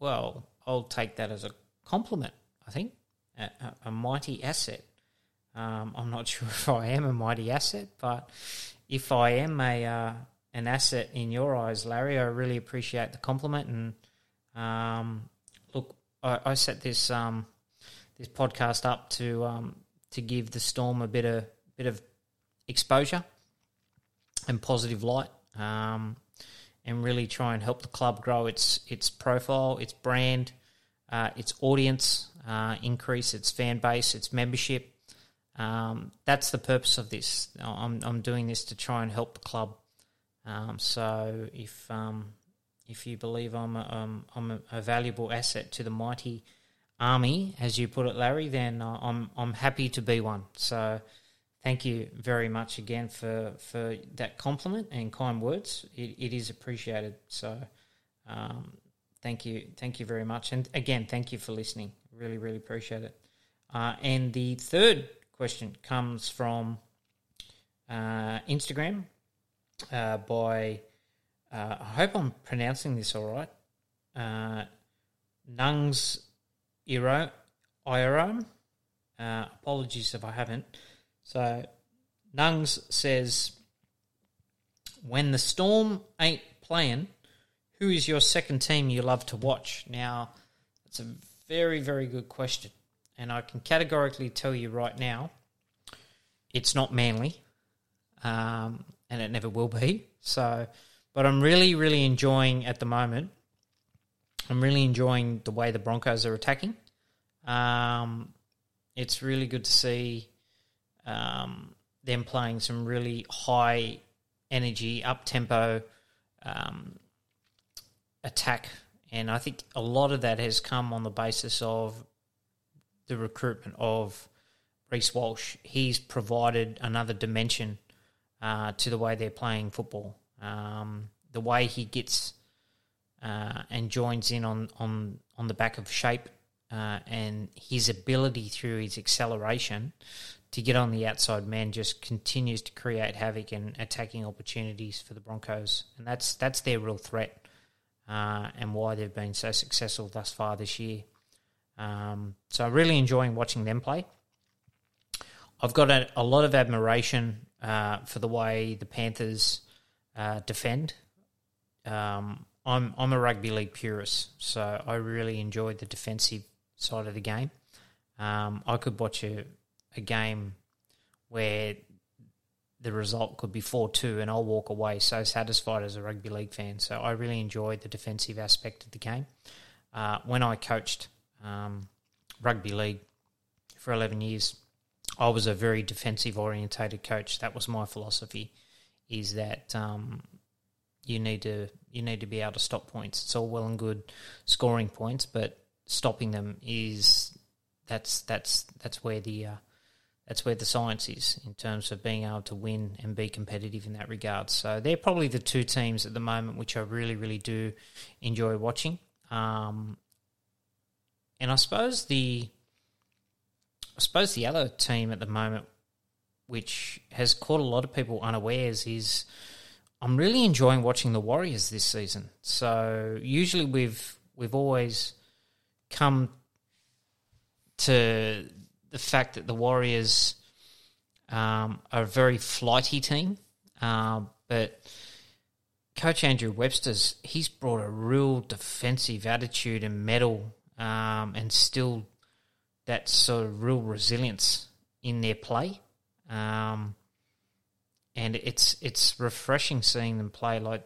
S2: Well, I'll take that as a compliment, I think. A, a, a mighty asset. Um, I'm not sure if I am a mighty asset, but if I am a uh, an asset in your eyes, Larry, I really appreciate the compliment. And um, look, I, I set this um, this podcast up to um, to give the Storm a bit of bit of exposure and positive light, um, and really try and help the club grow its its profile, its brand, uh, its audience, uh, increase its fan base, its membership. Um, that's the purpose of this. I'm I'm doing this to try and help the club. Um, so if um, if you believe I'm a, um, I'm a, valuable asset to the mighty army, as you put it, Larry, then I'm I'm happy to be one. So thank you very much again for for that compliment and kind words. It, it is appreciated. So um, thank you, thank you very much, and again, thank you for listening. Really, really appreciate it. Uh, and the third question comes from uh, Instagram uh, by. Uh, I hope I'm pronouncing this all right. Uh, Nungs Iro, Iram. Uh, apologies if I haven't. So, Nungs says, when the Storm ain't playing, who is your second team you love to watch? Now, it's a very, very good question. And I can categorically tell you right now, it's not Manly, um, and it never will be. So, but I'm really, really enjoying at the moment. I'm really enjoying the way the Broncos are attacking. Um, it's really good to see um, them playing some really high energy, up tempo um, attack. And I think a lot of that has come on the basis of the recruitment of Reece Walsh. He's provided another dimension uh, to the way they're playing football. Um, the way he gets uh, and joins in on, on, on the back of shape uh, and his ability through his acceleration to get on the outside man just continues to create havoc and attacking opportunities for the Broncos, and that's that's their real threat, uh, and why they've been so successful thus far this year. Um, so I'm really enjoying watching them play. I've got a, a lot of admiration uh, for the way the Panthers uh, defend. Um, I'm I'm a rugby league purist, so I really enjoy the defensive side of the game. Um, I could watch a, a game where the result could be 4 2, and I'll walk away so satisfied as a rugby league fan. So I really enjoyed the defensive aspect of the game. Uh, when I coached um, rugby league for 11 years, I was a very defensive orientated coach. That was my philosophy is that um, you need to you need to be able to stop points. It's all well and good scoring points, but stopping them is that's that's that's where the uh, that's where the science is in terms of being able to win and be competitive in that regard. So they're probably the two teams at the moment which I really really do enjoy watching. Um, and I suppose the I suppose the other team at the moment which has caught a lot of people unawares is I'm really enjoying watching the Warriors this season. So usually we've we've always come to the fact that the Warriors um, are a very flighty team, uh, but Coach Andrew Webster's he's brought a real defensive attitude and mettle, um, and still that sort of real resilience in their play. Um, and it's it's refreshing seeing them play. Like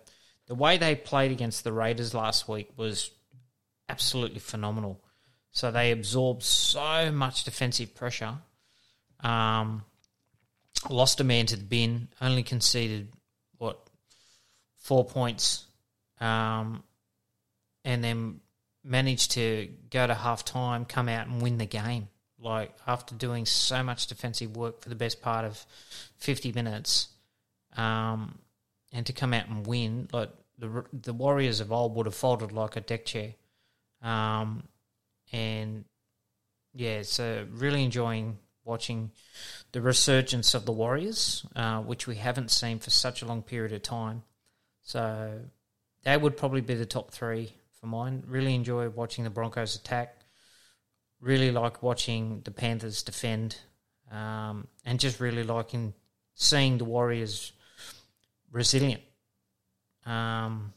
S2: the way they played against the Raiders last week was absolutely phenomenal. So they absorbed so much defensive pressure. Um, lost a man to the bin, only conceded what four points, um, and then managed to go to half time, come out and win the game. Like after doing so much defensive work for the best part of fifty minutes, um, and to come out and win, like the the Warriors of old would have folded like a deck chair. Um, and yeah, so really enjoying watching the resurgence of the Warriors, uh, which we haven't seen for such a long period of time. So they would probably be the top three for mine. Really enjoy watching the Broncos attack. Really like watching the Panthers defend, um, and just really liking seeing the Warriors resilient. Um,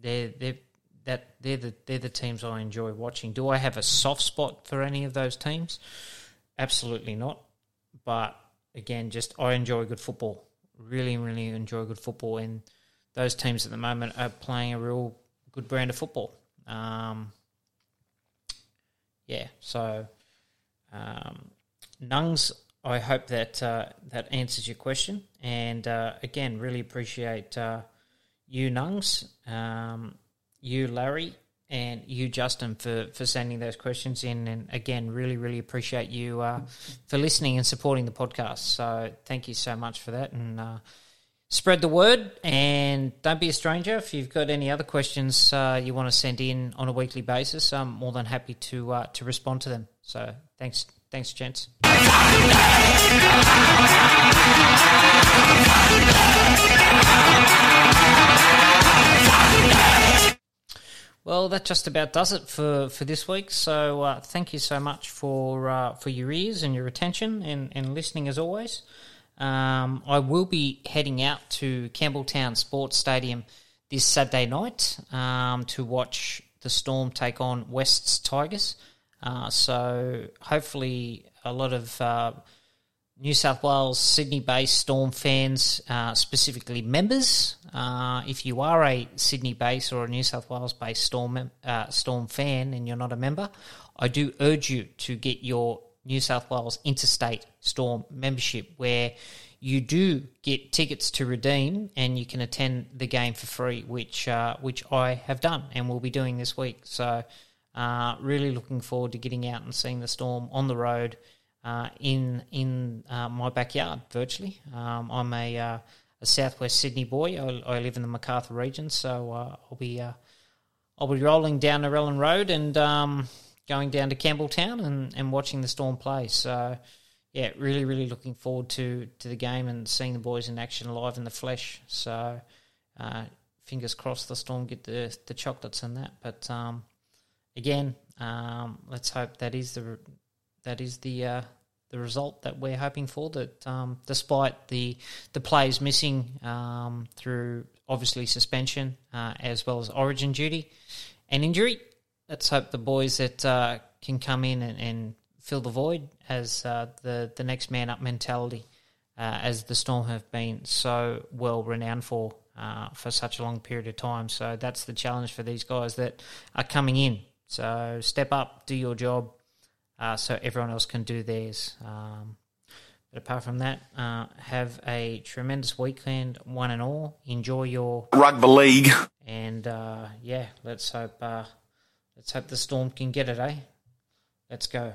S2: they're they're that they're the they're the teams I enjoy watching. Do I have a soft spot for any of those teams? Absolutely not. But again, just I enjoy good football. Really, really enjoy good football, and those teams at the moment are playing a real good brand of football. Um, yeah, so um, Nungs, I hope that uh, that answers your question, and uh, again, really appreciate uh, you, Nungs. Um, you, Larry, and you, Justin, for, for sending those questions in. And again, really, really appreciate you uh, for listening and supporting the podcast. So thank you so much for that. And uh, spread the word and don't be a stranger. If you've got any other questions uh, you want to send in on a weekly basis, I'm more than happy to uh, to respond to them. So thanks, thanks, gents. Well, that just about does it for, for this week. So uh, thank you so much for uh, for your ears and your attention and, and listening as always. Um, I will be heading out to Campbelltown Sports Stadium this Saturday night um, to watch the Storm take on Wests Tigers. Uh, so hopefully a lot of uh, New South Wales, Sydney based Storm fans, uh, specifically members. Uh, if you are a Sydney based or a New South Wales based Storm, uh, Storm fan and you're not a member, I do urge you to get your New South Wales Interstate Storm membership where you do get tickets to redeem and you can attend the game for free, which uh, which I have done and will be doing this week. So, uh, really looking forward to getting out and seeing the Storm on the road uh, in in uh, my backyard virtually. Um, I'm a, uh, a southwest Sydney boy. I, I, live in the Macarthur region, so uh, I'll be I'll be rolling down Narellan Road and um, going down to Campbelltown and, and watching the Storm play. So yeah, really really looking forward to to the game and seeing the boys in action live in the flesh. So. Uh, fingers crossed the storm get the the chocolates and that, but um, again, um, let's hope that is the that is the uh, the result that we're hoping for. That um, despite the the players missing um, through obviously suspension uh, as well as Origin duty and injury, let's hope the boys that uh, can come in and, and, fill the void as uh, the the next man up mentality, uh, as the Storm have been so well renowned for. Uh, for such a long period of time, so that's the challenge for these guys that are coming in. So step up, do your job, uh, so everyone else can do theirs. Um, but apart from that, uh, have a tremendous weekend, one and all. Enjoy your
S3: rugby league,
S2: and uh, yeah, let's hope uh, Let's hope the Storm can get it, eh? Let's go.